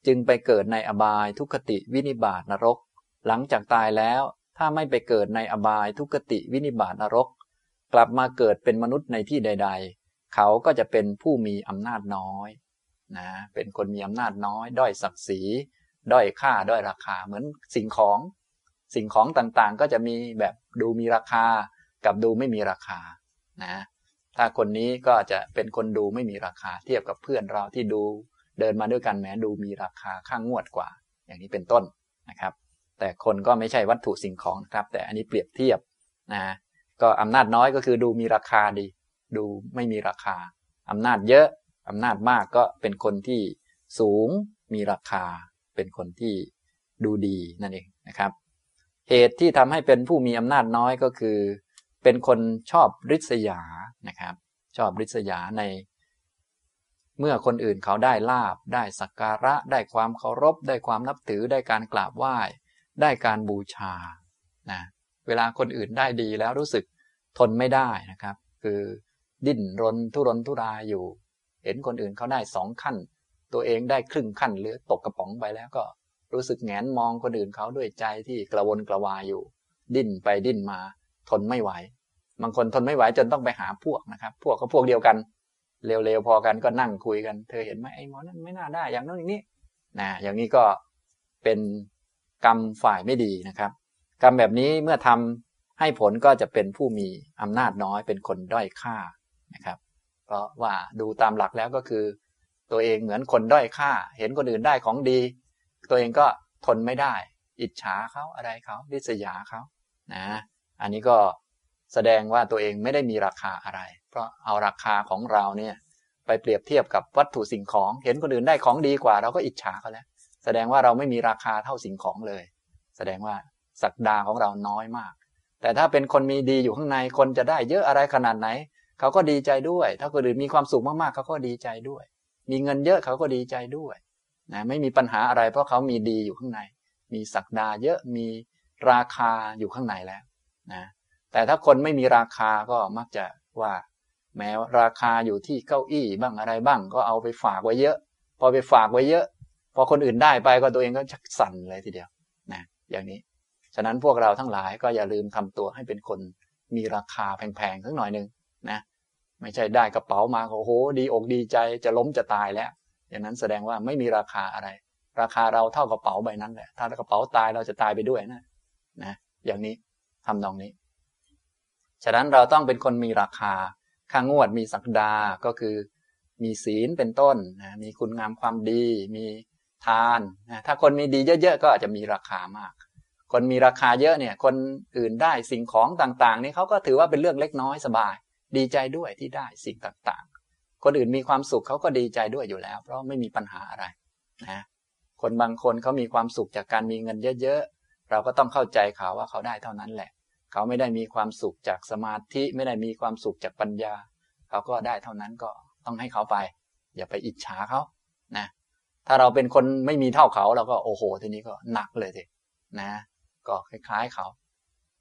จึงไปเกิดในอบายทุกติวินิบาตนรก หลังจากตายแล้วถ้าไม่ไปเกิดในอบายทุกติวินิบาตนรก กลับมาเกิดเป็นมนุษย์ในที่ใด ๆ เขาก็จะเป็นผู้มีอำนาจน้อย นะเป็นคนมีอำนาจน้อย ด้อยศักดิ์ศรี ด้อยค่า ด้อยราคา เหมือนสิ่งของ สิ่งของต่างๆ ก็จะมีแบบดูมีราคา กับดูไม่มีราคา นะ ถ้าคนนี้ก็จะเป็นคนดูไม่มีราคา เทียบกับเพื่อนเราที่ดูเดินมาด้วยกันแม้ดูมีราคาข้างงวดกว่า อย่างนี้เป็นต้นนะครับ แต่คนก็ไม่ใช่วัตถุสิ่งของนะครับ แต่อันนี้เปรียบเทียบนะ ก็อำนาจน้อยก็คือดูมีราคาดี ดูไม่มีราคาอำนาจเยอะ อำนาจมากก็เป็นคนที่สูงมีราคา เป็นคนที่ดูดีนั่นเองนะครับ เหตุที่ทำให้เป็นผู้มีอำนาจน้อยก็คือ เป็นคนชอบริษยานะครับ ชอบริษยาในเมื่อคนอื่นเขาได้ลาบ ได้สักการะ ได้ความเคารพ ได้ความนับถือ ได้การกราบไหว้ ได้การบูชา นะ เวลาคนอื่นได้ดีแล้วรู้สึกทนไม่ได้นะครับ คือดิ้นรนทุรนทุรายอยู่ เห็นคนอื่นเขาได้สองขั้น ตัวเองได้ครึ่งขั้นหรือตกกระป๋องไปแล้วก็รู้สึกแงนมองคนอื่นเขาด้วยใจที่กระวนกระวายอยู่ ดิ้นไปดิ้นมา ทนไม่ไหว บางคนทนไม่ไหวจนต้องไปหาพวกนะครับ พวกก็พวกเดียวกันเร็วๆพอกันก็นั่งคุยกัน เธอเห็นไหมไอ้หมอนั้นไม่น่าได้ อย่างนั้นอย่างนี้นะอย่างนี้ก็เป็นกรรมฝ่ายไม่ดีนะครับ กรรมแบบนี้เมื่อทำให้ผลก็จะเป็นผู้มีอำนาจน้อยเป็นคนด้อยค่านะครับ ราะว่าดูตามหลักแล้วก็คือ ตัวเองเหมือนคนด้อยค่า เห็นคนอื่นได้ของดี ตัวเองก็ทนไม่ได้ อิจฉาเขาอะไรเขาดิษยาเขานะอันนี้ก็แสดงว่าตัวเองไม่ได้มีราคาอะไร เพราะเอาราคาของเราเนี่ยไปเปรียบเทียบกับวัตถุสิ่งของ เห็นคนอื่นได้ของดีกว่า เราก็อิจฉาเขาแล้ว แสดงว่าเราไม่มีราคาเท่าสิ่งของเลย แสดงว่าศักดาของเราน้อยมาก แต่ถ้าเป็นคนมีดีอยู่ข้างในคนจะได้เยอะอะไรขนาดไหน เขาก็ดีใจด้วย ถ้าคนอื่นมีความสุขมากๆเขาก็ดีใจด้วย มีเงินเยอะเขาก็ดีใจด้วยนะไม่มีปัญหาอะไร เพราะเขามีดีอยู่ข้างใน มีศักดาเยอะมีราคาอยู่ข้างในแล้วนะแต่ถ้าคนไม่มีราคาก็มักจะว่า แม้ราคาอยู่ที่เก้าอี้บ้างอะไรบ้าง ก็เอาไปฝากไว้เยอะ พอไปฝากไว้เยอะ พอคนอื่นได้ไปก็ตัวเองก็ชักสั่นเลยทีเดียวนะอย่างนี้ ฉะนั้นพวกเราทั้งหลายก็อย่าลืมทำตัวให้เป็นคนมีราคาแพงๆสักหน่อยหนึ่งนะ ไม่ใช่ได้กระเป๋ามาโอ้โหดีอกดีใจจะล้มจะตายแล้ว อย่างนั้นแสดงว่าไม่มีราคาอะไร ราคาเราเท่ากระเป๋าใบนั้นแหละ ถ้ากระเป๋าตายเราจะตายไปด้วยนะนะอย่างนี้ทำนองนี้ ฉะนั้นเราต้องเป็นคนมีราคาค่างงวดมีศักดา ก็คือมีศีลเป็นต้นนะมีคุณงามความดี มีทานนะถ้าคนมีดีเยอะๆก็อาจจะมีราคามาก คนมีราคาเยอะเนี่ย คนอื่นได้สิ่งของต่างๆ นี่เขาก็ถือว่าเป็นเรื่องเล็กน้อยสบาย ดีใจด้วยที่ได้สิ่งต่างๆ คนอื่นมีความสุขเขาก็ดีใจด้วยอยู่แล้ว เพราะไม่มีปัญหาอะไรนะคนบางคนเขามีความสุขจากการมีเงินเยอะๆ เราก็ต้องเข้าใจเขาว่าเขาได้เท่านั้นแหละ เขาไม่ได้มีความสุขจากสมาธิไม่ได้มีความสุขจากปัญญา เขาก็ได้เท่านั้นก็ต้องให้เขาไป อย่าไปอิจฉาเขานะถ้าเราเป็นคนไม่มีเท่าเขาเราก็โอ้โหทีนี้ก็หนักเลยทีนะ ก็คล้ายๆเขา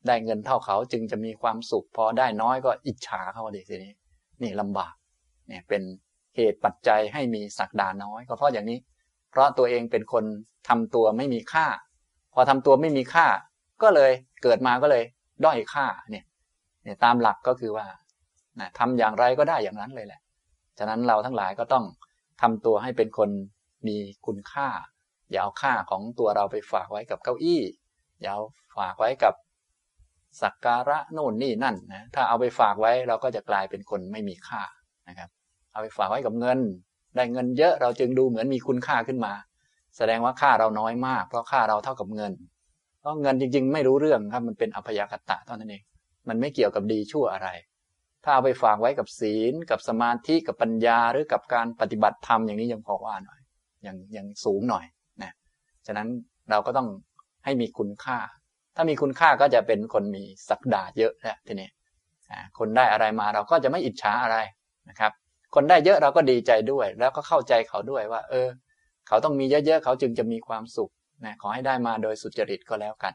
ได้เงินเท่าเขาจึงจะมีความสุข พอได้น้อยก็อิจฉาเขาดีทีนี้ นี่ลำบากเนี่ยเป็นเหตุปัจจัยให้มีศักดาน้อย ก็เพราะอย่างนี้ เพราะตัวเองเป็นคนทำตัวไม่มีค่า พอทำตัวไม่มีค่า ก็เลยเกิดมาก็เลย ด้อยค่าเนี่ยเนี่ยตามหลักก็คือว่านะทำอย่างไรก็ได้อย่างนั้นเลยแหละ ฉะนั้นเราทั้งหลายก็ต้องทำตัวให้เป็นคนมีคุณค่า อย่าเอาค่าของตัวเราไปฝากไว้กับเก้าอี้ อย่าฝากไว้กับ สักการะโน่นนี่นั่นนะถ้าเอาไปฝากไว้เราก็จะกลายเป็นคนไม่มีค่านะครับ เอาไปฝากไว้กับเงิน ได้เงินเยอะเราจึงดูเหมือนมีคุณค่าขึ้นมา แสดงว่าค่าเราน้อยมาก เพราะค่าเราเท่ากับเงินเพราะเงินจริง ๆ ไม่รู้เรื่องครับมันเป็นอภยากตะเท่านั้นเองมันไม่เกี่ยวกับดีชั่วอะไร ถ้าเอาไปฝากไว้กับศีล กับสมาธิกับปัญญาหรือกับการปฏิบัติธรรมอย่างนี้ยังพอว่าหน่อยยังยังสูงหน่อยนะฉะนั้นเราก็ต้องให้มีคุณค่าามีคุณค่าก็จะเป็นคนมีศักดาเยอะแล้วทีนี้คนได้อะไรมาเราก็จะไม่อิจฉาอะไรนะครับ คนได้เยอะเราก็ดีใจด้วย แล้วก็เข้าใจเขาด้วยว่า เออ เขาต้องมีเยอะๆเขาจึงจะมีความสุขนะขอให้ได้มาโดยสุจริตก็แล้วกัน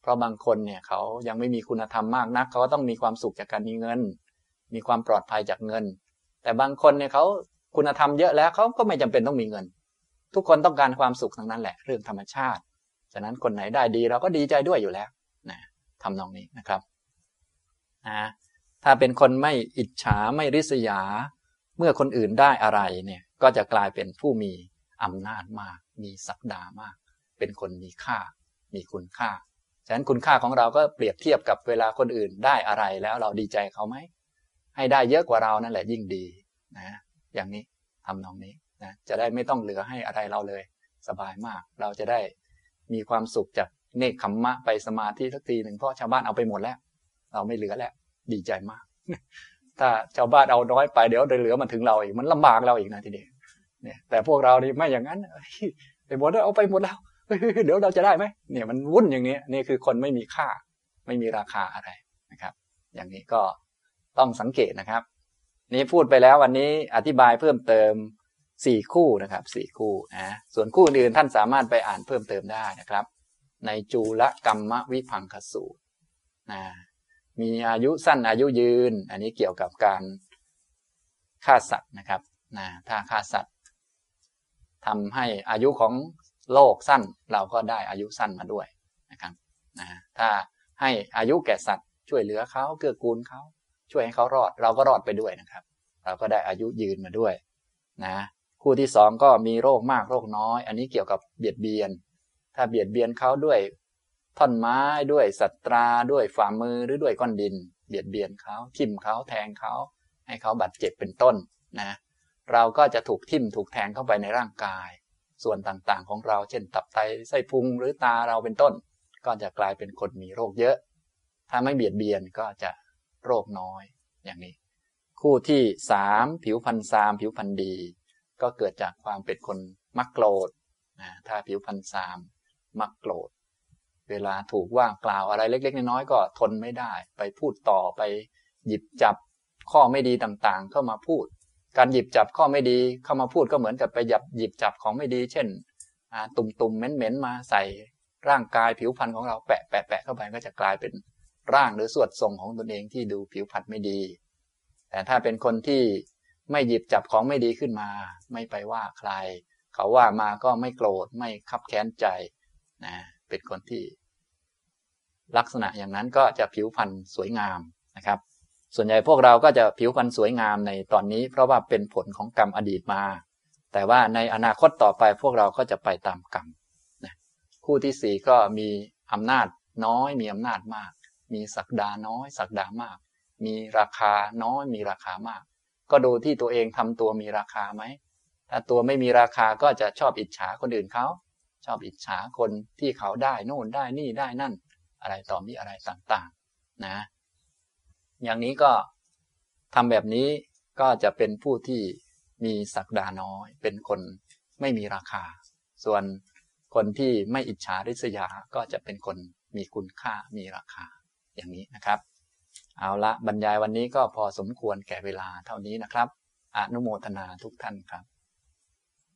เพราะบางคนเนี่ยเขายังไม่มีคุณธรรมมากนัก เขาก็ต้องมีความสุขจากการมีเงิน มีความปลอดภัยจากเงิน แต่บางคนเนี่ยเขาคุณธรรมเยอะแล้วเขาก็ไม่จำเป็นต้องมีเงิน ทุกคนต้องการความสุขทั้งนั้นแหละ เรื่องธรรมชาติ ฉะนั้นคนไหนได้ดีเราก็ดีใจด้วยอยู่แล้วนะทำนองนี้นะครับนะถ้าเป็นคนไม่อิจฉาไม่ริษยา เมื่อคนอื่นได้อะไรเนี่ยก็จะกลายเป็นผู้มีอำนาจมาก มีศักดามาก เป็นคนมีค่า มีคุณค่า ฉะนั้นคุณค่าของเราก็เปรียบเทียบกับเวลาคนอื่นได้อะไรแล้วเราดีใจเขาไหม ให้ได้เยอะกว่าเรานั่นแหละยิ่งดีนะ อย่างนี้ทำนองนี้นะ จะได้ไม่ต้องเหลือให้อะไรเราเลย สบายมาก เราจะได้ มีความสุขจากเนคขมมะไปสมาธิสักทีหนึ่งเพราะชาวบ้านเอาไปหมดแล้ว เราไม่เหลือแล้ว ดีใจมาก ถ้าชาวบ้านเอาน้อยไปเดี๋ยวเหลือมันถึงเราอีกมันลำบากเราอีกนะทีเดียวเนี่ยแต่พวกเรานี่ไม่อย่างนั้นไปหมดแล้วเอาไปหมดแล้วเดี๋ยวเราจะได้ไหมเนี่ยมันวุ่นอย่างนี้นี่คือคนไม่มีค่า ไม่มีราคาอะไรนะครับ อย่างนี้ก็ต้องสังเกตนะครับ นี้พูดไปแล้ววันนี้อธิบายเพิ่มเติม สี่คู่นะครับสี่คู่นะส่วนคู่อื่นท่านสามารถไปอ่านเพิ่มเติมได้นะครับ ในจูลกรรมวิพังคสูตรนะมีอายุสั้นอายุยืน อันนี้เกี่ยวกับการฆ่าสัตว์นะครับนะถ้าฆ่าสัตว์ทำให้อายุของโลกสั้นเราก็ได้อายุสั้นมาด้วยนะครับนะถ้าให้อายุแก่สัตว์ช่วยเหลือเขาเกื้อกูลเขาช่วยให้เขารอด เราก็รอดไปด้วยนะครับ เราก็ได้อายุยืนมาด้วย นะ คู่ที่สองก็มีโรคมากโรคน้อย อันนี้เกี่ยวกับเบียดเบียน ถ้าเบียดเบียนเขาด้วยท่อนไม้ด้วยสัตราด้วยฝ่ามือหรือด้วยก้อนดิน เบียดเบียนเขาทิ่มเขาแทงเขาให้เขาบาดเจ็บเป็นต้นนะ เราก็จะถูกทิ่มถูกแทงเข้าไปในร่างกาย ส่วนต่างๆของเราเช่น ตับไตไส้พุงหรือตาเราเป็นต้น ก็จะกลายเป็นคนมีโรคเยอะ ถ้าไม่เบียดเบียนก็จะโรคน้อยอย่างนี้ คู่ที่สามผิวพรรณซามผิวพรรณดี ก็เกิดจากความเป็นคนมักโกรธนะถ้าผิวพรรณซามมักโกรธ เวลาถูกว่ากล่าวอะไรเล็ก ๆ น้อยๆก็ทนไม่ได้ ไปพูดต่อไปหยิบจับข้อไม่ดีต่างๆ เข้ามาพูด การหยิบจับข้อไม่ดีเข้ามาพูดก็เหมือนกับไปหยับหยิบจับของไม่ดี เช่นตุ่มๆเหม็นๆมาใส่ร่างกายผิวพรรณของเราแปะแปะแปะเข้าไปก็จะกลายเป็นร่างหรือสวดทรงของตนเองที่ดูผิวพรรณไม่ดี แต่ถ้าเป็นคนที่ ไม่หยิบจับของไม่ดีขึ้นมา ไม่ไปว่าใคร เขาว่ามาก็ไม่โกรธไม่คับแค้นใจนะเป็นคนที่ ลักษณะอย่างนั้นก็จะผิวพรรณสวยงามนะครับ ส่วนใหญ่พวกเราก็จะผิวพรรณสวยงามในตอนนี้ เพราะว่าเป็นผลของกรรมอดีตมา แต่ว่าในอนาคตต่อไปพวกเราก็จะไปตามกรรมนะคู่ที่สี่ก็มีอำนาจน้อยมีอำนาจมาก มีศักดาน้อยศักดามาก มีราคาน้อยมีราคามาก ก็ดูที่ตัวเองทำตัวมีราคาไหม ถ้าตัวไม่มีราคาก็จะชอบอิจฉาคนอื่นเขา ชอบอิจฉาคนที่เขาได้โน่นได้นี่ได้นั่น อะไรต่อมีอะไรต่างๆ นะ อย่างนี้ก็ทำแบบนี้ก็จะเป็นผู้ที่มีศักดาน้อย เป็นคนไม่มีราคา ส่วนคนที่ไม่อิจฉาริษยาก็จะเป็นคนมีคุณค่ามีราคาอย่างนี้นะครับ เอาละบรรยายวันนี้ก็พอสมควรแก่เวลาเท่านี้นะครับ อนุโมทนาทุกท่านครับ